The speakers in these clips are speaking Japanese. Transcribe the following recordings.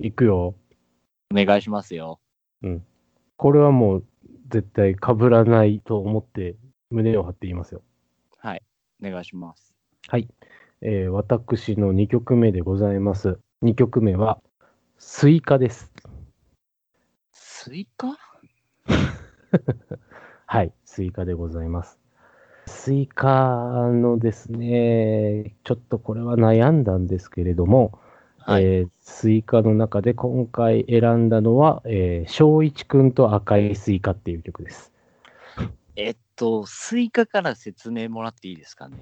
いくよ。お願いしますよ。これはもう絶対被らないと思って胸を張って言いますよ。はい。お願いします。はい。えー私の2曲目でございます。2曲目は、スイカです。スイカ？はい、スイカでございます。スイカのですね、ちょっとこれは悩んだんですけれども、はい。えースイカの中で今回選んだのは、えー、小一くんと赤いスイカっていう曲です。えっと、スイカから説明もらっていいですかね。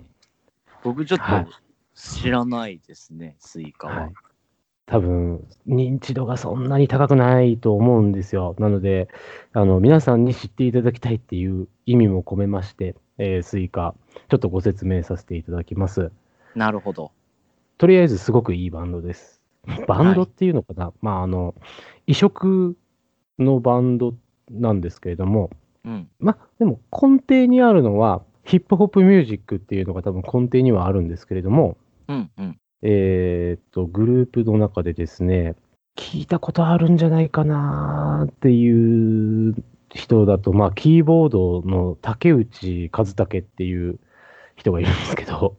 僕ちょっはいと知らないですね、スイカは。はい多分、認知度がそんなに高くないと思うんですよ。なので、あの、皆さんに知っていただきたいっていう意味も込めまして、えースイカ、ちょっとご説明させていただきます。なるほど。とりあえずすごくいいバンドです。バンドっていうのかな、まあ、あの、異色のバンドなんですけれども、うん。まあ、でも根底にあるのは、ヒップホップミュージックっていうのが多分根底にはあるんですけれども、うん。うん。えーっと、グループの中でですね、聞いたことあるんじゃないかなっていう人だと、まあ、キーボードの竹内和武っていう人がいるんですけど、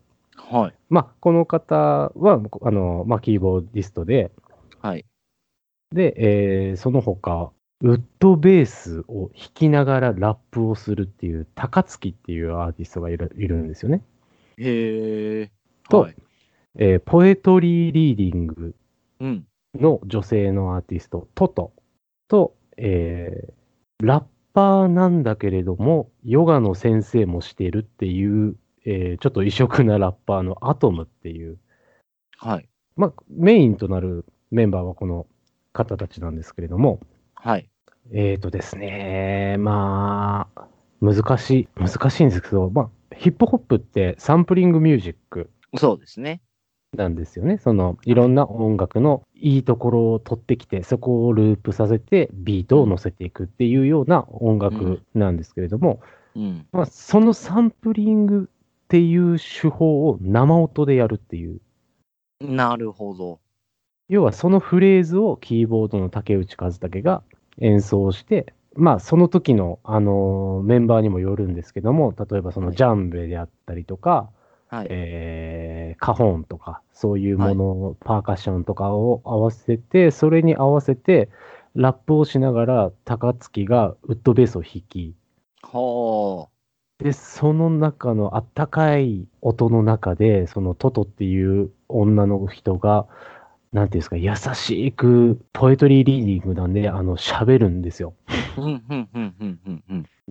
はい。まあ、この方は、あの、まあ、キーボーディストで、はい。で、えーその他、ウッドベースを弾きながらラップをするっていう、高月っていうアーティストがいるいるんですよね。へえ。とはい。えーポエトリーリーディングうん。の女性のアーティスト、トトと、えーラッパーなんだけれども、ヨガの先生もしてるっていう、えーちょっと異色なラッパーのアトムっていう、はい。まあ、メインとなるメンバーはこの方たちなんですけれども、はい。えーとですね、まあ、難しい、難しいんですけど、まあ、ヒップホップってサンプリングミュージックそうですね。なんですよね。その、いろんな音楽のいいところを取ってきて、そこをループさせて、ビートを乗せていくっていうような音楽なんですけれども、うん。まあ、そのサンプリングっていう手法を生音でやるっていう。なるほど。要はそのフレーズをキーボードの竹内和武が演奏して、まあその時の、あのーメンバーにもよるんですけども、例えばそのジャンベであったりとか、はい。えーカホンとか、そういうもの、パーカッションとかを合わせて、それに合わせて、ラップをしながら、高槻がウッドベースを弾き、はで、その中のあったかい音の中で、そのトトっていう女の人が、なんていうんですか、優しく、ポエトリーリーディングなんで、あの、喋るんですよ。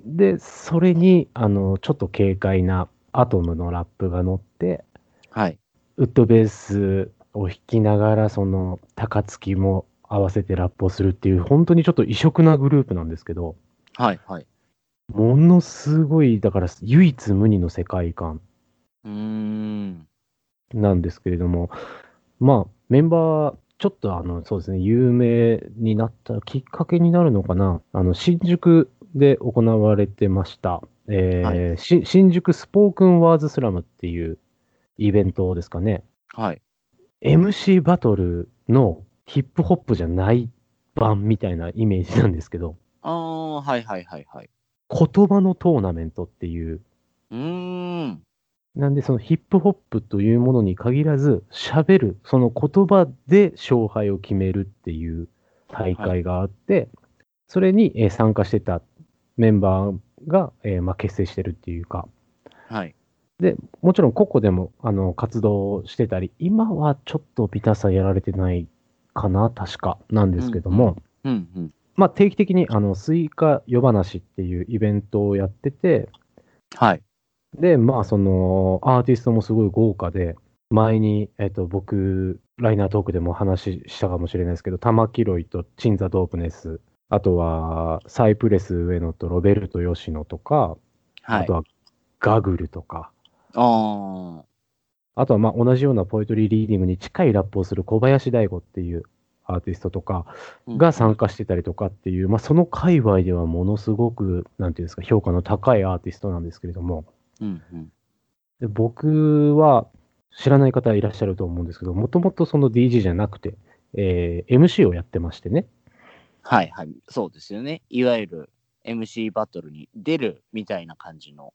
で、それに、あの、ちょっと軽快なアトムのラップが乗って、はい。ウッドベースを弾きながら、その、高槻も合わせてラップをするっていう、本当にちょっと異色なグループなんですけど、はい、はい。ものすごい、だから唯一無二の世界観うーん。なんですけれども、まあ、メンバー、ちょっとあの、そうですね、有名になったきっかけになるのかな、あの、新宿で行われてました、えーはし新宿スポークンワーズスラムっていうイベントですかね。はい。MC バトルのヒップホップじゃない版みたいなイメージなんですけど、ああ、はい、はい、はい、はい。言葉のトーナメントっていう、うーん。なんでそのヒップホップというものに限らず、喋る、その言葉で勝敗を決めるっていう大会があって、それにえー参加してたメンバーが、えーまあ、結成してるっていうか、はい。で、もちろん個々でもあの活動してたり、今はちょっとビタさやられてないかな、確かなんですけども、うん、うん。まあ、定期的にあのスイカ夜話っていうイベントをやってて、はい。で、まあ、そのアーティストもすごい豪華で、前に、えっと、僕、ライナートークでも話したかもしれないですけど、環ROYと鎮座DOPENESS、あとはサイプレス上野とロベルト・吉野とか、はいあと。は GAGLE とか、ああとはまあ同じようなポエトリーリーディングに近いラップをする小林大吾っていうアーティストとかあ。が参加してたりとかっていう、まあその界隈ではものすごく、なんていうんですか、評価の高いアーティストなんですけれども、うん、うん。で僕は知らない方いらっしゃると思うんですけど、もともとその DJ じゃなくて、えー MC をやってましてね。はいはい。そうですよね。いわゆる MC バトルに出るみたいな感じの。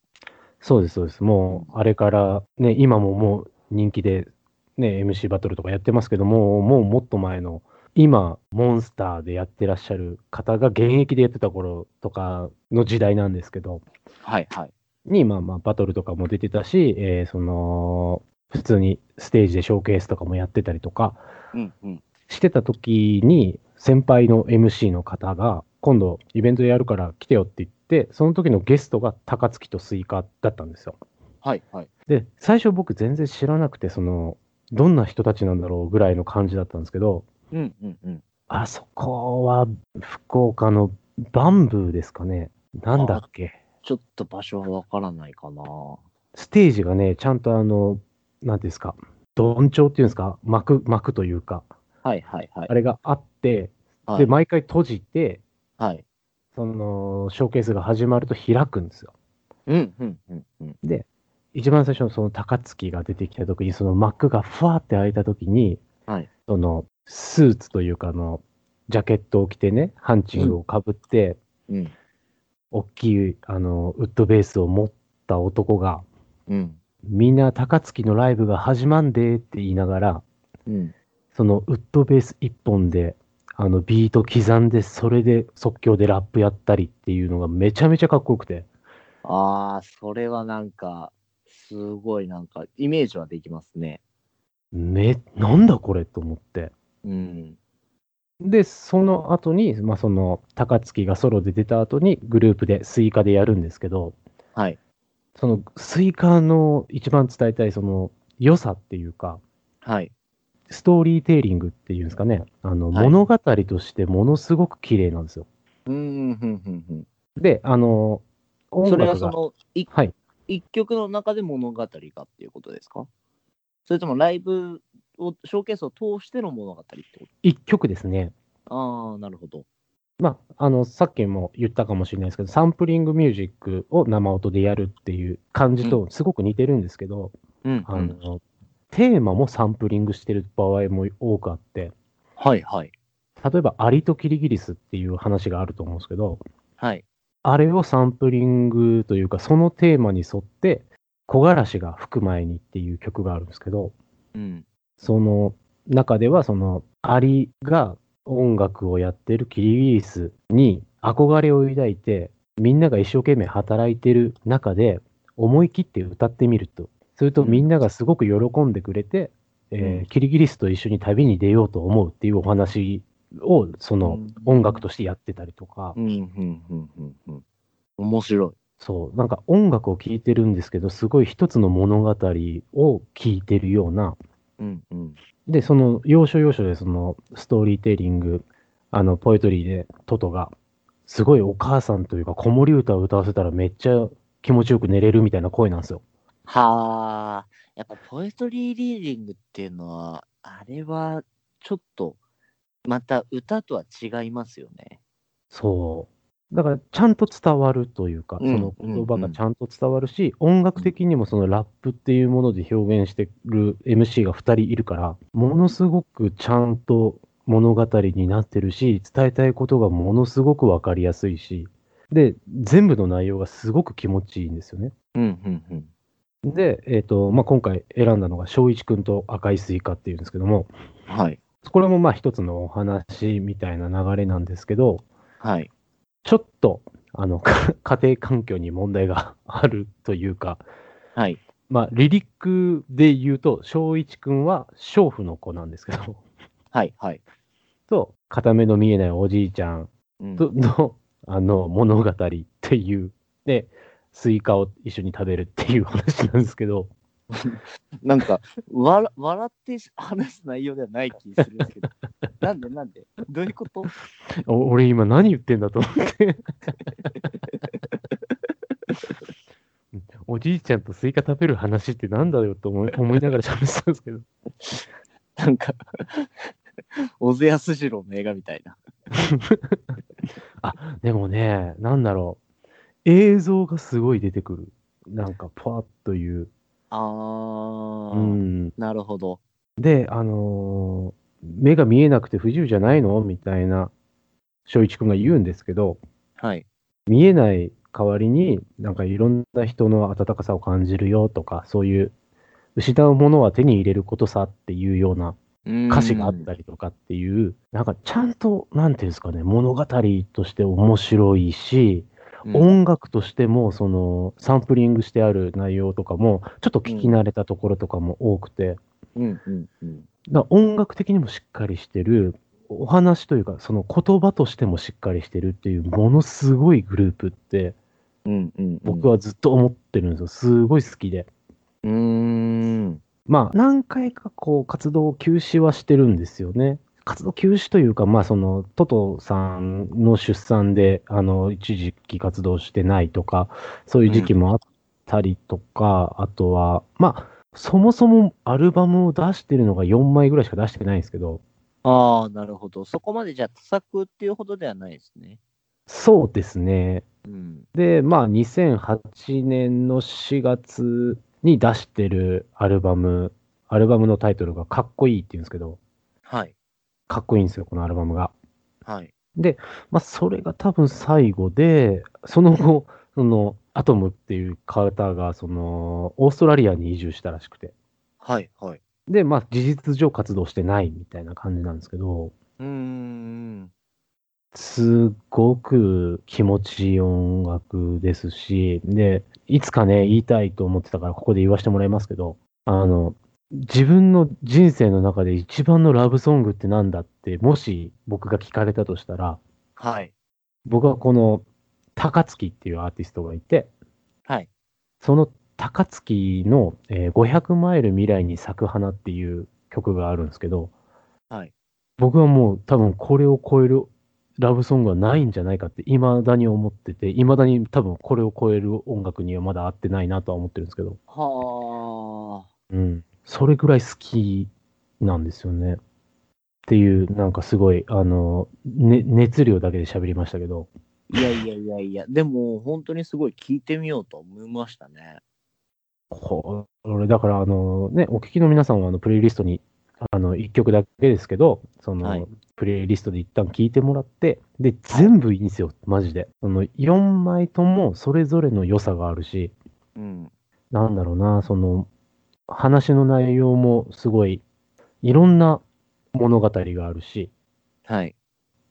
そうです、そうです。もう、あれから、ね、今ももう人気で、ね、MC バトルとかやってますけども、もうもっと前の、今、モンスターでやってらっしゃる方が現役でやってた頃とかの時代なんですけど、はいはい。に、まあまあ、バトルとかも出てたし、えーその、普通にステージでショーケースとかもやってたりとかうんうん。してた時に、先輩の MC の方が、今度イベントやるから来てよって言って、その時のゲストがタカツキとスイカだったんですよ。はいはい。で、最初僕全然知らなくて、その、どんな人たちなんだろうぐらいの感じだったんですけど、うんうんうん。あそこは福岡のバンブーですかね。なんだっけ。ちょっと場所はわからないかな。ステージがね、ちゃんとあの、なんていうんですか、どんちょうっていうんですか、幕、幕というか、はいはいはいあ。れがあって、で、はい、毎回閉じて、はい。その、ショーケースが始まると開くんですよ。うんうんうんうん。で、一番最初のその高槻が出てきた時に、その幕がふわって開いた時に、はい。その、スーツというか、あの、ジャケットを着てね、ハンチングをかぶって、うん。大きい、あの、ウッドベースを持った男が、うん。みんな高槻のライブが始まんでって言いながら、うん。そのウッドベース一本で、あの、ビート刻んで、それで即興でラップやったりっていうのがめちゃめちゃかっこよくて、ああ、それはなんか、すごいなんか、イメージはできますね。め、なんだこれと思って。うん。で、その後に、まあ、その、タカツキがソロで出た後に、グループでスイカでやるんですけど、はい。その、スイカの一番伝えたい、その、良さっていうか、はい。ストーリーテイリングっていうんですかね、あの、はい物語としてものすごく綺麗なんですよ。うん、うん、うん、うん。で、あの、音それは楽が、その、いはい。一曲の中で物語かっていうことですか？それともライブを、ショーケースを通しての物語ってこ一曲ですね。とああ、なるほど。まあ、あの、さっきも言ったかもしれないですけど、サンプリングミュージックを生音でやるっていう感じとすごく似てるんですけど、うん、あうん。の、テーマもサンプリングしてる場合も多くあって、はい、はい。例えば、アリとキリギリスっていう話があると思うんですけど、はい。あれをサンプリングというか、そのテーマに沿って、木枯らしが吹く前にっていう曲があるんですけど、うん。その中では、そのアリが音楽をやってるキリギリスに憧れを抱いて、みんなが一生懸命働いてる中で、思い切って歌ってみると。するとうんみんながすごく喜んでくれて、えーうんキリギリスと一緒に旅に出ようと思うっていうお話を、そのうん音楽としてやってたりとか。面白い。そう、なんか音楽を聴いてるんですけど、すごい一つの物語を聞いてるような、うん、うん。で、その要所要所でそのストーリーテイリング、あの、ポエトリーでトトが、すごいお母さんというか子守歌を歌わせたらめっちゃ気持ちよく寝れるみたいな声なんですよ。はあ、やっぱポエトリーリーディングっていうのは、あれはちょっと、また歌とは違いますよね。そう。だからちゃんと伝わるというか、うんその言葉がちゃんと伝わるし、音楽的にもそのラップっていうもので表現してる MC が2人いるから、ものすごくちゃんと物語になってるし、伝えたいことがものすごくわかりやすいし、で、全部の内容がすごく気持ちいいんですよね。うん、うん、うん。で、えっ、と、まあ、今回選んだのが、正一くんと赤いスイカっていうんですけども、はい。これもまあ一つのお話みたいな流れなんですけど、はい。ちょっと、あの、か 家庭環境に問題が あるというか、はい。まあ、リリックで言うと、正一くんは娼婦の子なんですけど、はい。はい。と、片目の見えないおじいちゃんうんとの、あの、物語っていう、で、スイカを一緒に食べるっていう話なんですけど、なんか、わら笑って話す内容ではない気するんですけど。なんでなんで？どういうこと？お俺今何言ってんだと思って。おじいちゃんとスイカ食べる話ってなんだよと思い思いながら喋ってたんですけど。なんか、小津安二郎の映画みたいな。でもね、なんだろう。映像がすごい出てくる。なんか、パワッという。あー、うん。なるほど。で、あのー目が見えなくて不自由じゃないの？みたいな、翔一くんが言うんですけど、はい。見見えない代わりに、なんかいろんな人の温かさを感じるよとか、そういう、失うものは手に入れることさっていうような歌詞があったりとかっていう、なんかちゃんと、なんていうんですかね、物語として面白いし、うん音楽としても、その、サンプリングしてある内容とかも、ちょっと聞き慣れたところとかも多くて、うんうんうん。だ音楽的にもしっかりしてる、お話というか、その言葉としてもしっかりしてるっていう、ものすごいグループって、うんうん、僕はずっと思ってるんですよ。すごい好きで。うーん。まあ、何回かこう、活動を休止はしてるんですよね。活動休止というか、まあ、その、トトさんの出産で、あの、一時期活動してないとか、そういう時期もあったりとか、あとは、まあ、そもそもアルバムを出してるのが4枚ぐらいしか出してないんですけど、ああ、なるほど。そこまでじゃあ、多作っていうほどではないですね。そうですね。うん。で、まあ、2008年の4月に出してるアルバム、アルバムのタイトルがかっこいいって言うんですけど、はい。かっこいいんですよ、このアルバムが。はい。まあ、それが多分最後で、その後、その、アトムっていう方が、その、オーストラリアに移住したらしくて。はい。はい。で、まあ、事実上活動してないみたいな感じなんですけど、うーん。すっごく気持ちいい音楽ですし、で、いつかね、言いたいと思ってたから、ここで言わせてもらいますけど、あの、自分の人生の中で一番のラブソングってなんだって、もし僕が聞かれたとしたら、はい。僕はこの、高月っていうアーティストがいて、はい。その高月の、えー500マイル未来に咲く花っていう曲があるんですけど、はい。僕はもう多分これを超えるラブソングはないんじゃないかって未だに思ってて、未だに多分これを超える音楽にはまだ合ってないなとは思ってるんですけど、はうん。それぐらい好きなんですよね。っていう、なんかすごい、あの、ね、熱量だけで喋りましたけど、あ。いやいやいやいや、でも本当にすごい聞いてみようと思いましたね。これ、だから、あのね、お聞きの皆さんは、あの、プレイリストに、あの、一曲だけですけど、その、はいプレイリストで一旦聞いてもらって、で、全部いいんですよ、マジで。その、4枚ともそれぞれの良さがあるし、うん。なんだろうな、その、話の内容もすごい、いろんな物語があるし、はい。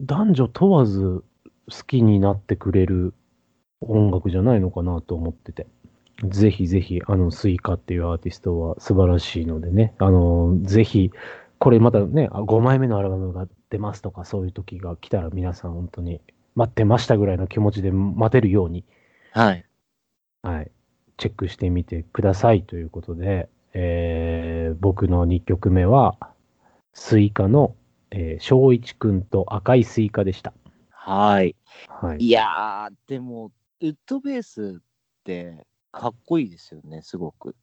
男女問わず好きになってくれる音楽じゃないのかなと思ってて。ぜひぜひ、あの、スイカっていうアーティストは素晴らしいのでね、あの、ぜひ、これまたね、あ5枚目のアルバムが出ますとか、そういう時が来たら皆さん本当に待ってましたぐらいの気持ちで待てるように、はい。はい、チェックしてみてくださいということで、えー僕の2曲目は、スイカの、えー、正一くんと赤いスイカでした。はい。はい。いやー、でも、ウッドベースってかっこいいですよね、すごく。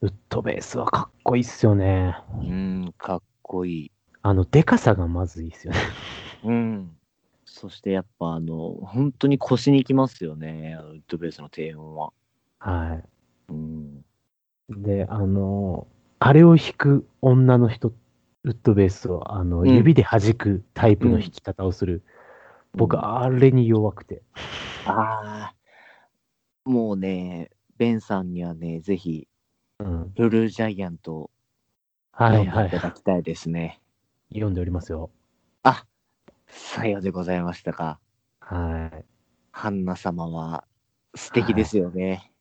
ウッドベースはかっこいいっすよね。うん、かっこいい。あの、でかさがまずいいっすよね。うん。そしてやっぱあの、本当に腰にきますよね、ウッドベースの低音は。はうん。い。で、あの、あれを弾く女の人、ウッドベースを、あの、うん指で弾くタイプの弾き方をする。僕、あれに弱くて。ああ、もうね、ベンさんにはね、ぜひ、うん。ブルージャイアントをはいはいいた。だきたいですね。読んでおりますよ。あ、さようでございましたか。はい。ハンナ様は素敵ですよね。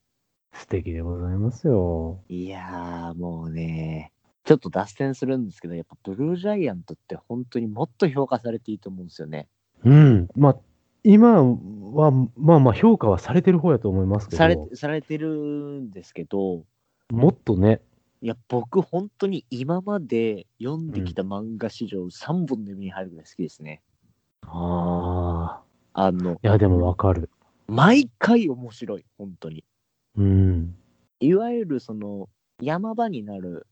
素敵でございますよ。い、やー、もうね、ちょっと脱線するんですけど、やっぱブルージャイアントって本当にもっと評価されていいと思うんですよね。うん。まあ、今は、まあまあ評価はされてる方やと思いますけど、されされてるんですけど、もっとね、いや、僕、本当に今まで読んできた漫画史上3本で目に入るぐらい好きですね。ああのあ、い、やでもわかる。毎回面白い、本当に。うん。いわゆるその山場になる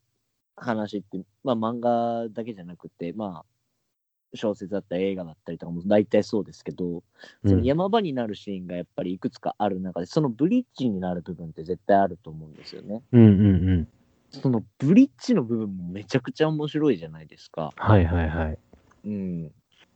話って、まあ漫画だけじゃなくて、まあ小説だったり映画だったりとかも大体そうですけど、その山場になるシーンがやっぱりいくつかある中で、そのブリッジになる部分って絶対あると思うんですよね。うんうんうん。そのブリッジの部分もめちゃくちゃ面白いじゃないですか。はいはいはい。うん。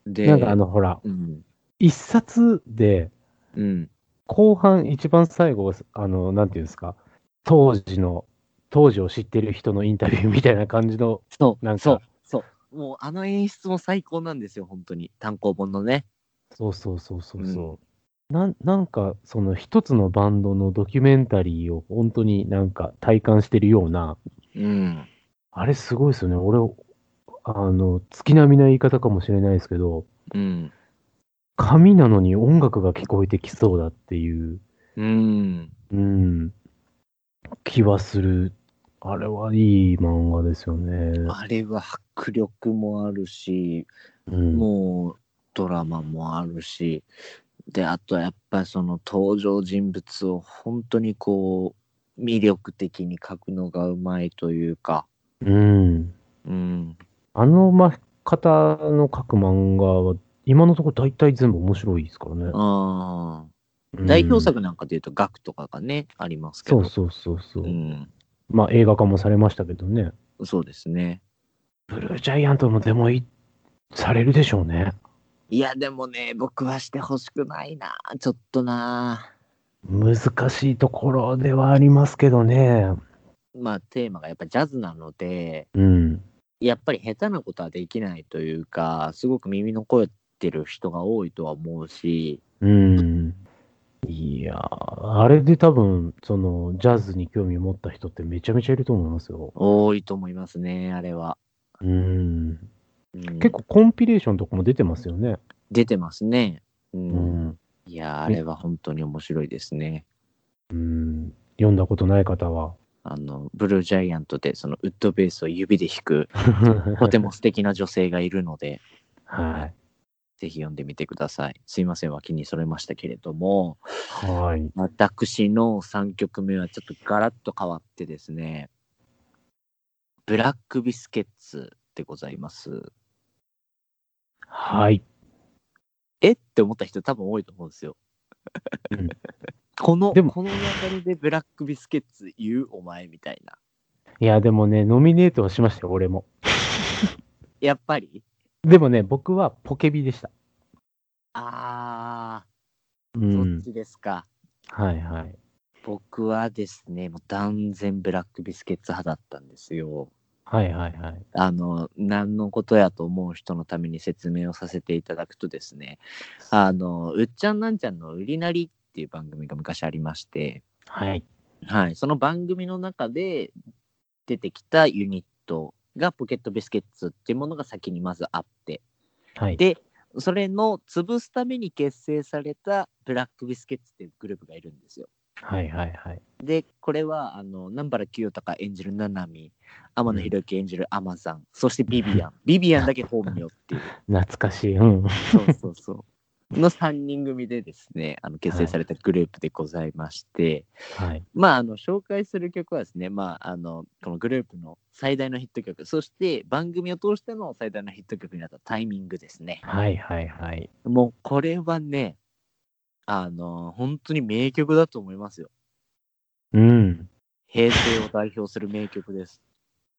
で、なんかあの、ほら、うん。一冊で、うん。後半一番最後、あの、なんていうんですか、当時の、当時を知ってる人のインタビューみたいな感じの、そう、なんかそう、そう。もうあの演出も最高なんですよ、本当に。単行本のね。そうそうそうそうそう。なんなんか、その一つのバンドのドキュメンタリーを本当になんか体感してるような、うん。あれすごいですよね。俺、あの、月並みな言い方かもしれないですけど、うん。紙なのに音楽が聞こえてきそうだっていう、うん。うん、気はする。あれはいい漫画ですよね。あれは迫力もあるし、うん、もうドラマもあるし、で、あとやっぱりその登場人物を本当にこう、魅力的に描くのがうまいというか、うん。うん。あの、ま、方の描く漫画は、今のところ大体全部面白いですからね。ああ。うん代表作なんかで言うと、ガクとかがね、ありますけど。そうそうそうそう。うん。まあ映画化もされましたけどね。そうですね。ブルージャイアントもでもいされるでしょうね。いや、でもね、僕はしてほしくないな。ちょっとな。難しいところではありますけどね。まあ、テーマがやっぱジャズなので、うん。やっぱり下手なことはできないというか、すごく耳の肥えてる人が多いとは思うし、うん。いやー、あれで多分、その、ジャズに興味を持った人ってめちゃめちゃいると思いますよ。多いと思いますね、あれは。うん。うん結構コンピレーションとかも出てますよね。出てますね。う。うんん。いや、あれは本当に面白いですね。うん。読んだことない方は。あの、ブルージャイアントで、そのウッドベースを指で弾く、とても素敵な女性がいるので、はい。ぜひ読んでみてください。すいません、脇にそれましたけれども、はい。私の3曲目はちょっとガラッと変わってですね、ブラックビスケッツでございます。はい。え？って思った人多分多いと思うんですよ。うん この、でもこの流れでブラックビスケッツ言うお前みたいな。いや、でもね、ノミネートはしましたよ、俺も。やっぱり？でもね、僕はポケビでした。あうー、んそっ。ちですか。はいはい。僕はですね、もう断然ブラックビスケッツ派だったんですよ。はいはいはい。あの、何のことやと思う人のために説明をさせていただくとですね、あの、うっちゃんなんちゃんの売りなりっていう番組が昔ありまして、はい。はい、その番組の中で出てきたユニットがポケットビスケッツっていうものが先にまずあって、はい。で、それの潰すために結成されたブラックビスケッツっていうグループがいるんですよ。はいはいはい。で、これは、あの、南原清隆演じるナナミ、天野博之演じるアマザン、そしてビビアン。ビビアンだけ本名っていう。懐かしい。うん。そうそうそう。の3人組でですね、あの結成されたグループでございまして、はい。まあ、あの、紹介する曲はですね、まあ、あの、このグループの最大のヒット曲、そして番組を通しての最大のヒット曲になったタイミングですね。はいはいはい。もう、これはね、あの、本当に名曲だと思いますよ。うん。平成を代表する名曲です。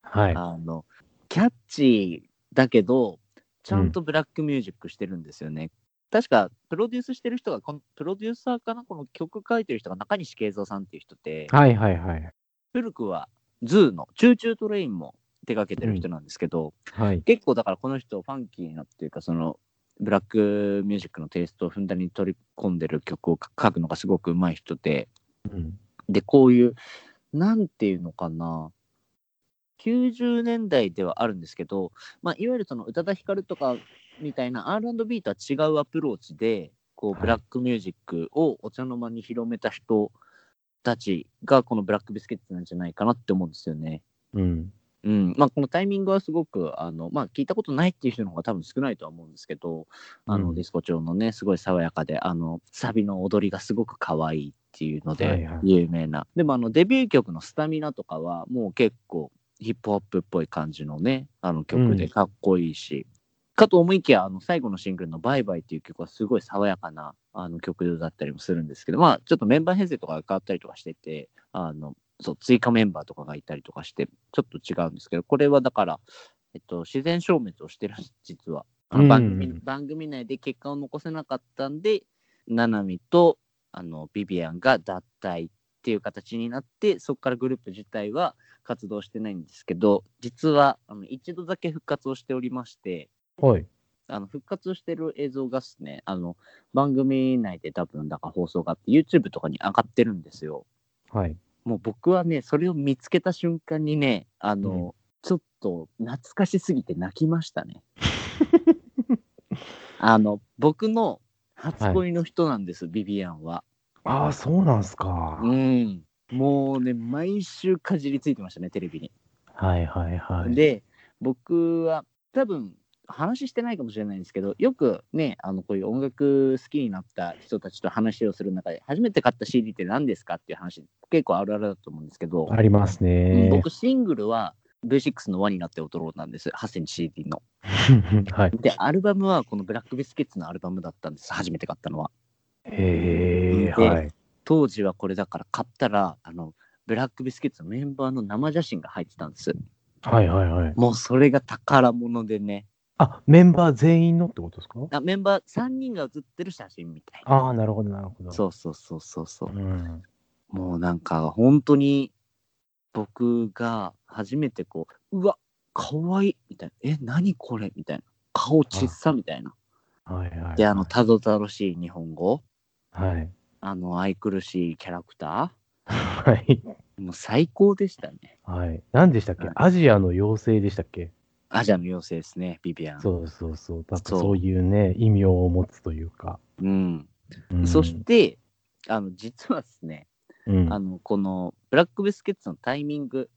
はい。あの、キャッチーだけど、ちゃんとブラックミュージックしてるんですよね。確か、プロデュースしてる人がこの、プロデューサーかな？この曲書いてる人が中西圭三さんっていう人で、はいはいはい。古くは ZOOの Choo Choo TRAIN も手掛けてる人なんですけど、はい。結構だからこの人ファンキーなっていうかそのブラックミュージックのテイストをふんだんに取り込んでる曲を書くのがすごく上手い人でうん。でこういうなんていうのかな？90年代ではあるんですけど、まあ、いわゆるその宇多田ヒカルとかみたいな R&B とは違うアプローチでこうはい。ブラックミュージックをお茶の間に広めた人たちがこのブラックビスケッツなんじゃないかなって思うんですよね。うん。うん。まあ、このタイミングはすごくあの、まあ、聞いたことないっていう人の方が多分少ないとは思うんですけど、あのうん。ディスコ調のねすごい爽やかであのサビの踊りがすごく可愛いっていうのではいはい。有名な、でもあのデビュー曲の「スタミナ」とかはもう結構ヒップホップっぽい感じのねあの曲うん。でかっこいいし、かと思いきやあの最後のシングルの「バイバイ」っていう曲はすごい爽やかなあの曲だったりもするんですけどまあちょっとメンバー編成とかが変わったりとかしててあのそう、追加メンバーとかがいたりとかして、ちょっと違うんですけど、これはだから、えっと、自然消滅をしてるんです、実は。番組うん番組内で結果を残せなかったんで、ナナミとあのビビアンが脱退っていう形になって、そこからグループ自体は活動してないんですけど、実はあの一度だけ復活をしておりまして、はい。あの復活してる映像がですね、あの番組内で多分だから放送があって、YouTube とかに上がってるんですよ。はい。もう僕はね、それを見つけた瞬間にね、あの、うんちょっと懐かしすぎて泣きましたね。あの、僕の初恋の人なんです、ビビアンは。ああ、そうなんすか。うん。もうね、毎週かじりついてましたね、テレビに。はいはいはい。で、僕は多分、話してないかもしれないんですけど、よくね、あのこういう音楽好きになった人たちと話をする中で、初めて買った CD って何ですかっていう話、結構あるあるだと思うんですけど、ありますうんね。僕、シングルは V6 の輪になって踊ろうなんです。8センチ CD の。はい。で、アルバムはこのブラックビスケッツのアルバムだったんです。初めて買ったのは。へえ、ではい。当時はこれだから買ったら、あの、ブラックビスケッツのメンバーの生写真が入ってたんです。はいはいはい。もうそれが宝物でね。あ、メンバー全員のってことですか？あメンバー3人が写ってる写真みたいな。ああ、なるほどなるほど。そうそうそうそうそう。うん。もうなんか本当に僕が初めてこう、うわ、かわいいみたいな。え、何これみたいな。顔ちっさみたいな。はいはい、はい。で、あの、たどたどしい日本語。はい。あの、愛くるしいキャラクタはい。ー。もう最高でしたね。はい。何でしたっけ？はいアジアの妖精でしたっけ？アジアの妖精ですね、ビビアン。そうそうそう。なんかそうそういうね、異名を持つというか。うん。うんそし、て、あの、実はですね、うん。あの、この、ブラックビスケッツのタイミング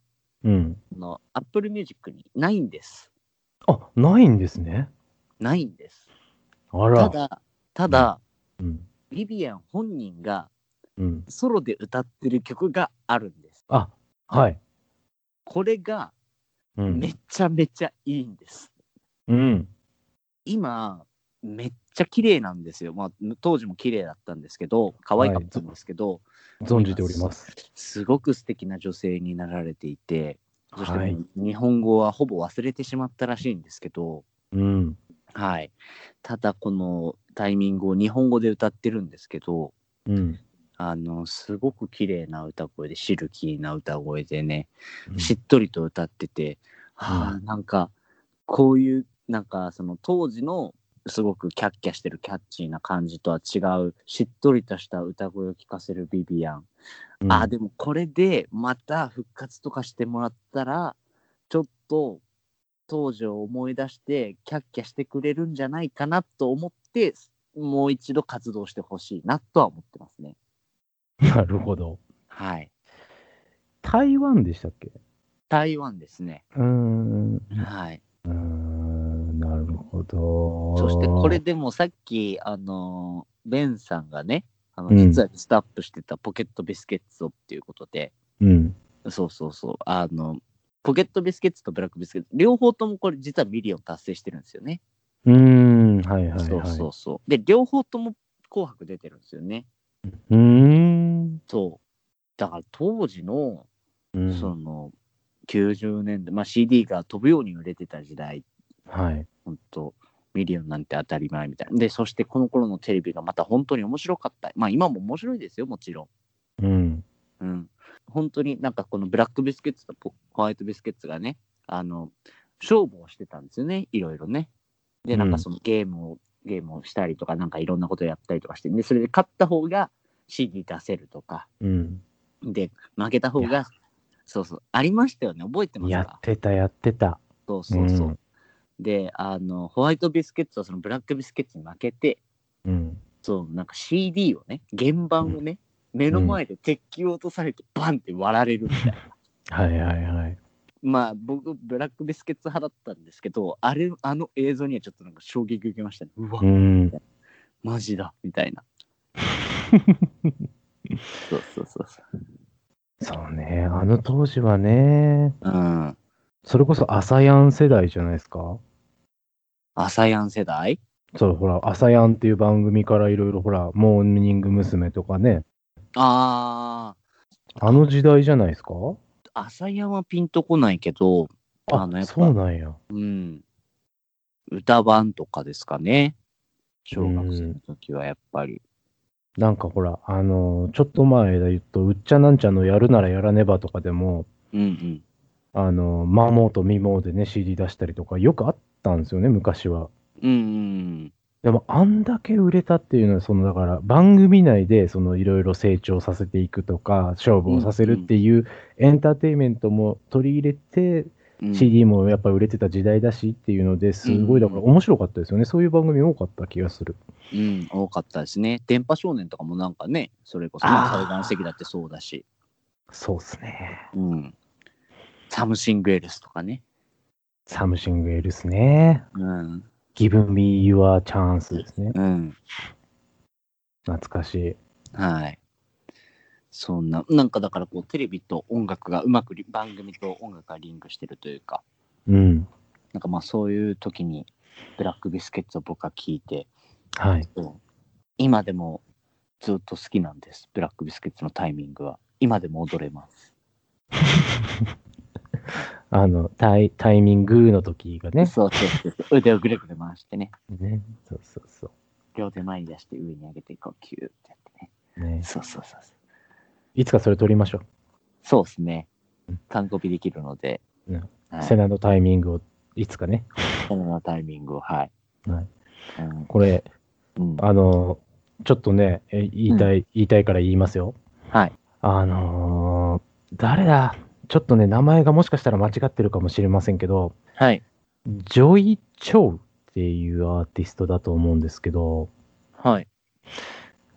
うん。の Apple Music にないんです。あ、ないんですね。ないんです。あら。ただ、ただ、うん。ビビアン本人がうん。ソロで歌ってる曲があるんです。あ、はい。これがうん。めちゃめちゃいいんです。うん。今、めっちゃ綺麗なんですよ。まあ、当時も綺麗だったんですけど、可愛かったんですけど、存じております。すごく素敵な女性になられていて、そして日本語はほぼ忘れてしまったらしいんですけど、うん。はい。ただ、このタイミングを日本語で歌ってるんですけど、うん。あの、すごく綺麗な歌声で、シルキーな歌声でね、うんしっとりと歌ってて、はあ、なんか、こういう、なんか、その当時の、すごくキャッキャしてるキャッチーな感じとは違う、しっとりとした歌声を聞かせるビビアン。うんあ、でもこれでまた復活とかしてもらったら、ちょっと当時を思い出して、キャッキャしてくれるんじゃないかなと思って、もう一度活動してほしいなとは思ってますね。なるほど。はい。台湾でしたっけ？台湾ですね。うーん。はい。うーん。なるほど。そしてこれでもさっき、あのーベンさんがね、あのうん実はスタップしてたポケットビスケッツをっていうことで、うん。そうそうそう、あの、ポケットビスケッツとブラックビスケッツ、両方ともこれ実はミリオン達成してるんですよね。うーん。はいはいはい。そうそうそう。で、両方とも紅白出てるんですよね。うそう。だから当時の、うんその、90年代、まあ CD が飛ぶように売れてた時代、はい。本当ミリオンなんて当たり前みたいな。で、そしてこの頃のテレビがまた本当に面白かった。まあ今も面白いですよ、もちろん。うん。うん。本当になんかこのブラックビスケッツとポホワイトビスケッツがね、あの、勝負をしてたんですよね、いろいろね。で、なんかそのゲームを、ゲームをしたりとか、なんかいろんなことやったりとかして、で、それで勝った方が CD 出せるとか、うん。で、負けた方が、そうそう、ありましたよね、覚えてますやかってた、やってた。そうそうそう。うんで、あの、ホワイトビスケッツはそのブラックビスケッツに負けて、うん。そう、なんか CD をね、原版をね、目の前で鉄球を落とされてバンって割られるみたいな。はいはいはい。まあ僕、ブラックビスケッツ派だったんですけど、あれ、あの映像にはちょっとなんか衝撃受けましたね。うわ、うん。マジだ、みたいな。そうそうそうそう。そうね。あの当時はね、うん。それこそアサヤン世代じゃないですか？アサヤン世代？そう、ほら、アサヤンっていう番組からいろいろ、ほら、モーニング娘。とかね、ああの時代じゃないですか？朝山ピンとこないけど、ああのやっぱそうなんや。うん。歌版とかですかね。小学生の時はやっぱり。なんかほら、あのーちょっと前で言うと、うっちゃなんちゃのやるならやらねばとかでも、うんうん。あのー、マモーとミモーでね、CD 出したりとか、よくあったんですよね、昔は。うんうん。でも、あんだけ売れたっていうのは、その、だから、番組内で、その、いろいろ成長させていくとか、勝負をさせるっていう、エンターテインメントも取り入れて、うん、CD もやっぱ売れてた時代だしっていうのですごい、だから面白かったですよね。そういう番組多かった気がする。うん、多かったですね。電波少年とかもなんかね、それこそ、ね、あーサルガン石だってそうだし。そうっすね。うん。 Something ELse とかね。Something ELse ね。うん。Give me your chance ですね。うん。懐かしい。はい。そんな、なんかだからこう、テレビと音楽がうまくリ、番組と音楽がリンクしてるというか、うん。なんかまあそういう時に、ブラックビスケッツを僕は聞いて、はい。今でもずっと好きなんです。ブラックビスケッツのタイミングは。今でも踊れます。あの、タイタイミングの時がね。そうそうそう。腕をぐるぐる回してね。ね。そうそうそ両手前に出して上に上げてこうキューってやってね。う。ね。そうそうそうそう。いつかそれ撮りましょそうですねうん。完コピできるので、うんはい、う。セナのタイミングをいつかね。このタイミングを、はい。はい。うんこれ、うん、あの、ちょっとね、え言いたい、言いたいから言いますよ。はい。あのー誰だ？ちょっとね、名前がもしかしたら間違ってるかもしれませんけど、はい。ジョイ・チョウっていうアーティストだと思うんですけど、はい。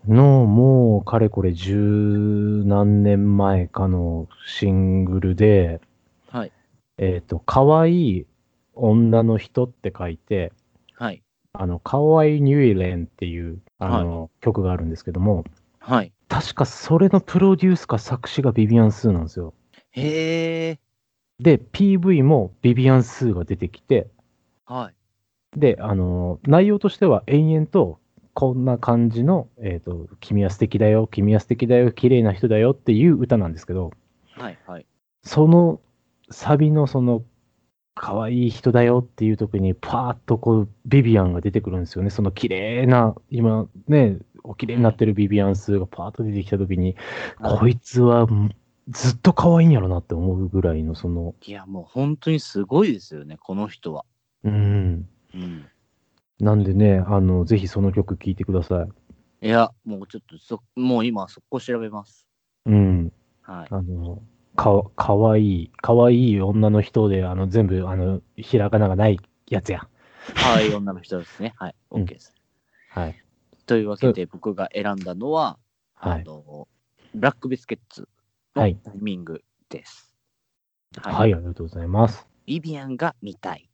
の、もう、かれこれ十何年前かのシングルで、はい。えっ、と、可愛い女の人って書いて、はい。あの、可愛いニュイレンっていう、あの、曲があるんですけども、はい。確かそれのプロデュースか作詞がビビアン・スーなんですよ。へえ。で、PV もビビアン・スーが出てきて、はい。で、あの、内容としては延々と、こんな感じの、えっ、と、君は素敵だよ、君は素敵だよ、綺麗な人だよっていう歌なんですけど、はい。はい。そのサビのその、可愛い人だよっていう時に、パーッとこう、ビビアンが出てくるんですよね。その綺麗な、今ね、お綺麗になってるビビアンスがパーッと出てきた時に、はいこいつはずっと可愛いんやろなって思うぐらいの、その、いや、もう本当にすごいですよね、この人は。うん。うん。なんでね、あの、ぜひその曲聴いてください。いや、もうちょっとそ、もう今、速攻調べます。うん。はい。あの、か、かわいい、かわいい女の人で、あの、全部、あの、ひらがながないやつや。はい、女の人ですね。はい。うん OK です。はい。というわけで、僕が選んだのは、はい。あの、ブラックビスケッツのはいタイミングです。はい、ありがとうございます。ビビアンが見たい。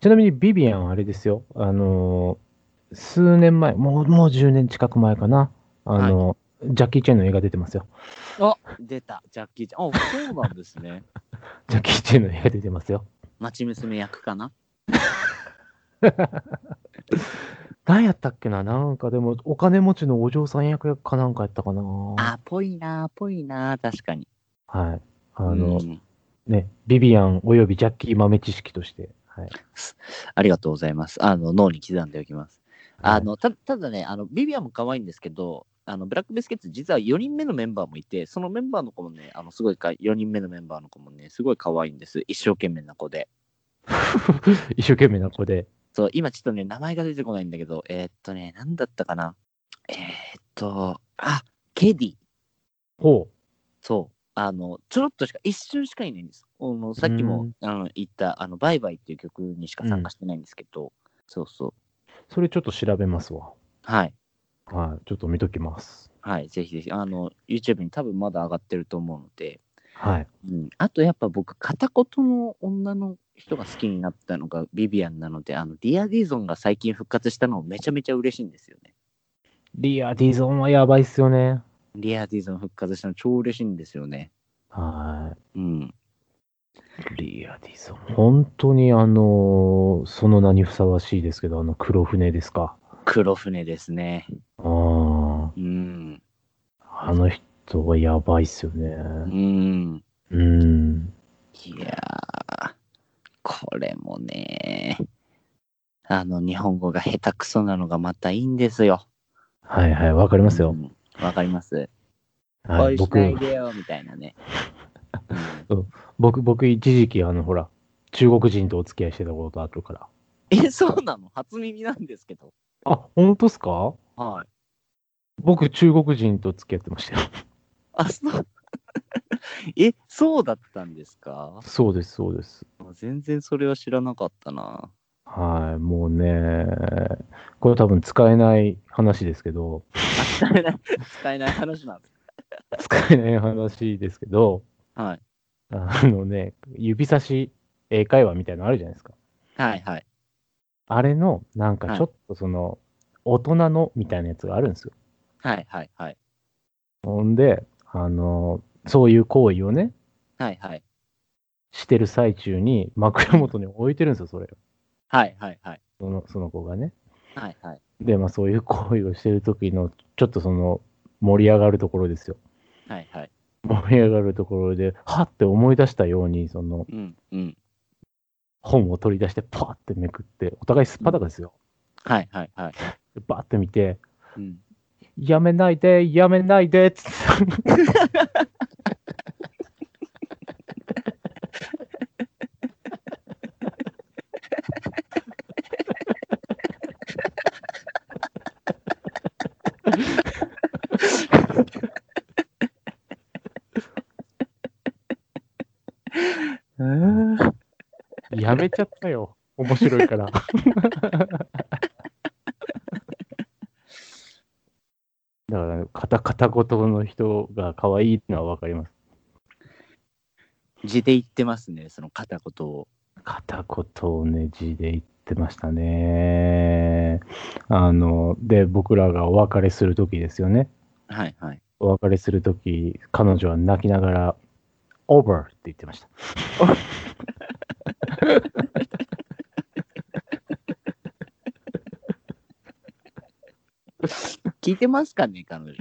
ちなみにビビアンはあれですよ。あのー数年前、もう、もう10年近く前かな。あのジャッキー・チェンの映画出てますよ。あ、出た。ジャッキーちゃん。あ、そうなんですね。ジャッキー・チェンの映画出てますよ。町娘役かな？何やったっけな？なんかでも、お金持ちのお嬢さん役かなんかやったかな？あ、ぽいな、ぽいな、確かに。はい。あの、うんね、ビビアンおよびジャッキー豆知識として。はい。ありがとうございます。あの、脳に刻んでおきます。あはいの、たただね、あの、ビビアンも可愛いんですけど、あの、ブラックビスケッツ、実は4人目のメンバーもいて、そのメンバーの子もね、あの、すごいか、4人目のメンバーの子もね、すごい可愛いんです。一生懸命な子で。一生懸命な子で。そう、今ちょっとね、名前が出てこないんだけど、えーっとね、なんだったかな？えーっと、あ、ケディ。ほそう。あの、ちょろっとしか、一瞬しかいないんです。あのさっきもあの言った、あの、バイバイっていう曲にしか参加してないんですけど、そうそう。う。それちょっと調べますわ。はい。はい。ちょっと見ときます。はい。ぜひぜひ、あの、YouTube に多分まだ上がってると思うので、はい。うん。あとやっぱ僕、片言の女の人が好きになったのがビビアンなので、あの、リア・ディゾンが最近復活したのめちゃめちゃ嬉しいんですよね。リア・ディゾンはやばいっすよね。リア・ディゾン復活したの超嬉しいんですよね。はうん。い。リア・ディゾン。本当にあのーその名にふさわしいですけど、あの黒船ですか？黒船ですね。ああ。うん。あの人とやばいっすよね。うん。うん。いやー、これもね、あの、日本語が下手くそなのがまたいいんですよ。はいはい、わかりますよ。うんわかります。はい、僕、ないでよ、みたいなね。うん僕、僕、一時期、あの、ほら、中国人とお付き合いしてたことあるから。え、そうなの？初耳なんですけど。あ、本当っすか？はい。僕、中国人と付き合ってましたよ。あ、そう。え、そうだったんですか？そうです、そうです。全然それは知らなかったな。はい、もうね、これ多分使えない話ですけど、使えない、使えない話なんです。使えない話ですけど、はい。あのね、指差し英会話みたいなのあるじゃないですか。はいはい。あれの、なんかはいちょっとその、大人のみたいなやつがあるんですよ。はいはいはい。ほんで、あの、そういう行為をね、はいはい。してる最中に枕元に置いてるんですよ、それを。はいはいはい。そのその子がね。はいはい。で、まあそういう行為をしてる時の、ちょっとその、盛り上がるところですよ。はいはい。盛り上がるところで、はって思い出したように、その、うんうん。本を取り出して、パーってめくって、お互いすっぱだかですよ。はいはいはい。でバーって見て、うん。やめないで、やめないで、つって。やめちゃったよ。面白いから。だから、片片言の人が可愛いのはわかります。字で言ってますね、その片言を。片言をね、字で言ってましたね。あの、で、僕らがお別れするときですよね。はいはい。お別れするとき、彼女は泣きながら、over って言ってました。聞いてますかね、彼女。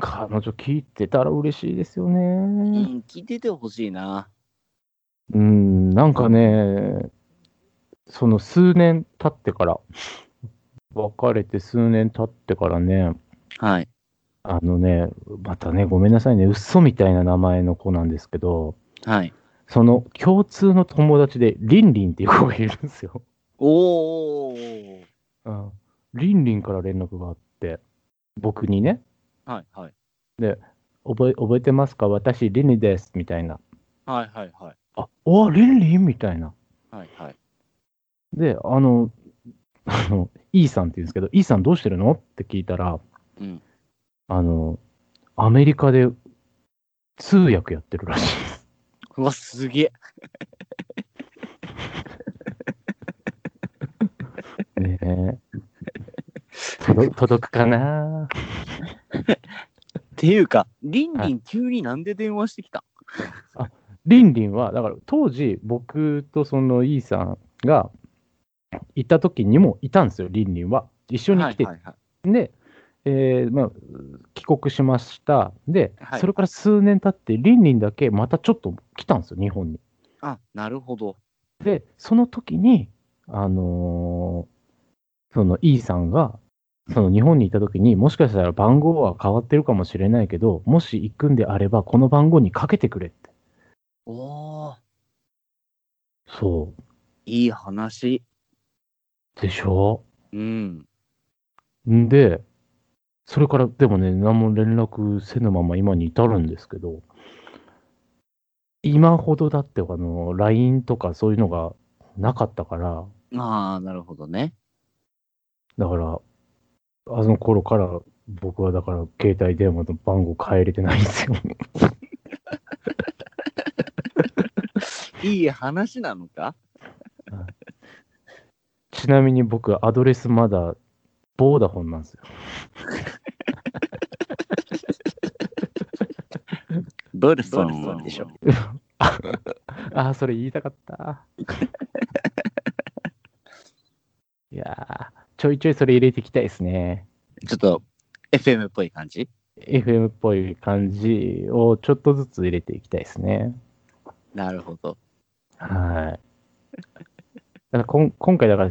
彼女聞いてたら嬉しいですようね。ん、聞いててほしいな。うん、なんかね、その数年経ってから、別れて数年経ってからね、はい。あのね、またね、ごめんなさいね、嘘みたいな名前の子なんですけど、はい。その共通の友達で、リンリンっていう子がいるんですよ。おー。うん、リンリンから連絡があって、僕にね、はいはい。で、覚え覚えてますか？私、リンリンです、みたいな。はいはいはい。あ、おリンリン？みたいな。はいはい。で、あの、あの、イーさんって言うんですけど、イーさんどうしてるの？って聞いたら、うん。あの、アメリカで通訳やってるらしいです。うわ、すげえ。ねえ。届届くかな？っていうか、リンリン急になんで電話してきた？リンリンは、だから当時、僕とそのイーさんがいた時にもいたんですよ、リンリンは。一緒に来て、はいはいはい。で、えーまあ、帰国しました。で、はいそれから数年経って、リンリンだけまたちょっと来たんですよ、日本に。あ、なるほど。で、その時に、あのーその E さんが、その日本にいた時にもしかしたら番号は変わってるかもしれないけど、もし行くんであれば、この番号にかけてくれって。おー。そいい話。う。でしょ？うん。んで、それからでもね、何も連絡せぬまま今に至るんですけど、今ほどだって、あの、LINE とかそういうのがなかったから、ああ、なるほどね。だから、あの頃から僕はだから携帯電話の番号変えれてないんですよ。いい話なのか？ちなみに僕、アドレスまだ、ボーダフォンなんですよ。ブルソンでしょ。ああ、それ言いたかった。いやー、ちょいちょいそれ入れていきたいですね。ちょっと FM っぽい感じ？FM っぽい感じをちょっとずつ入れていきたいですね。なるほど。はい。だからこん今回だから、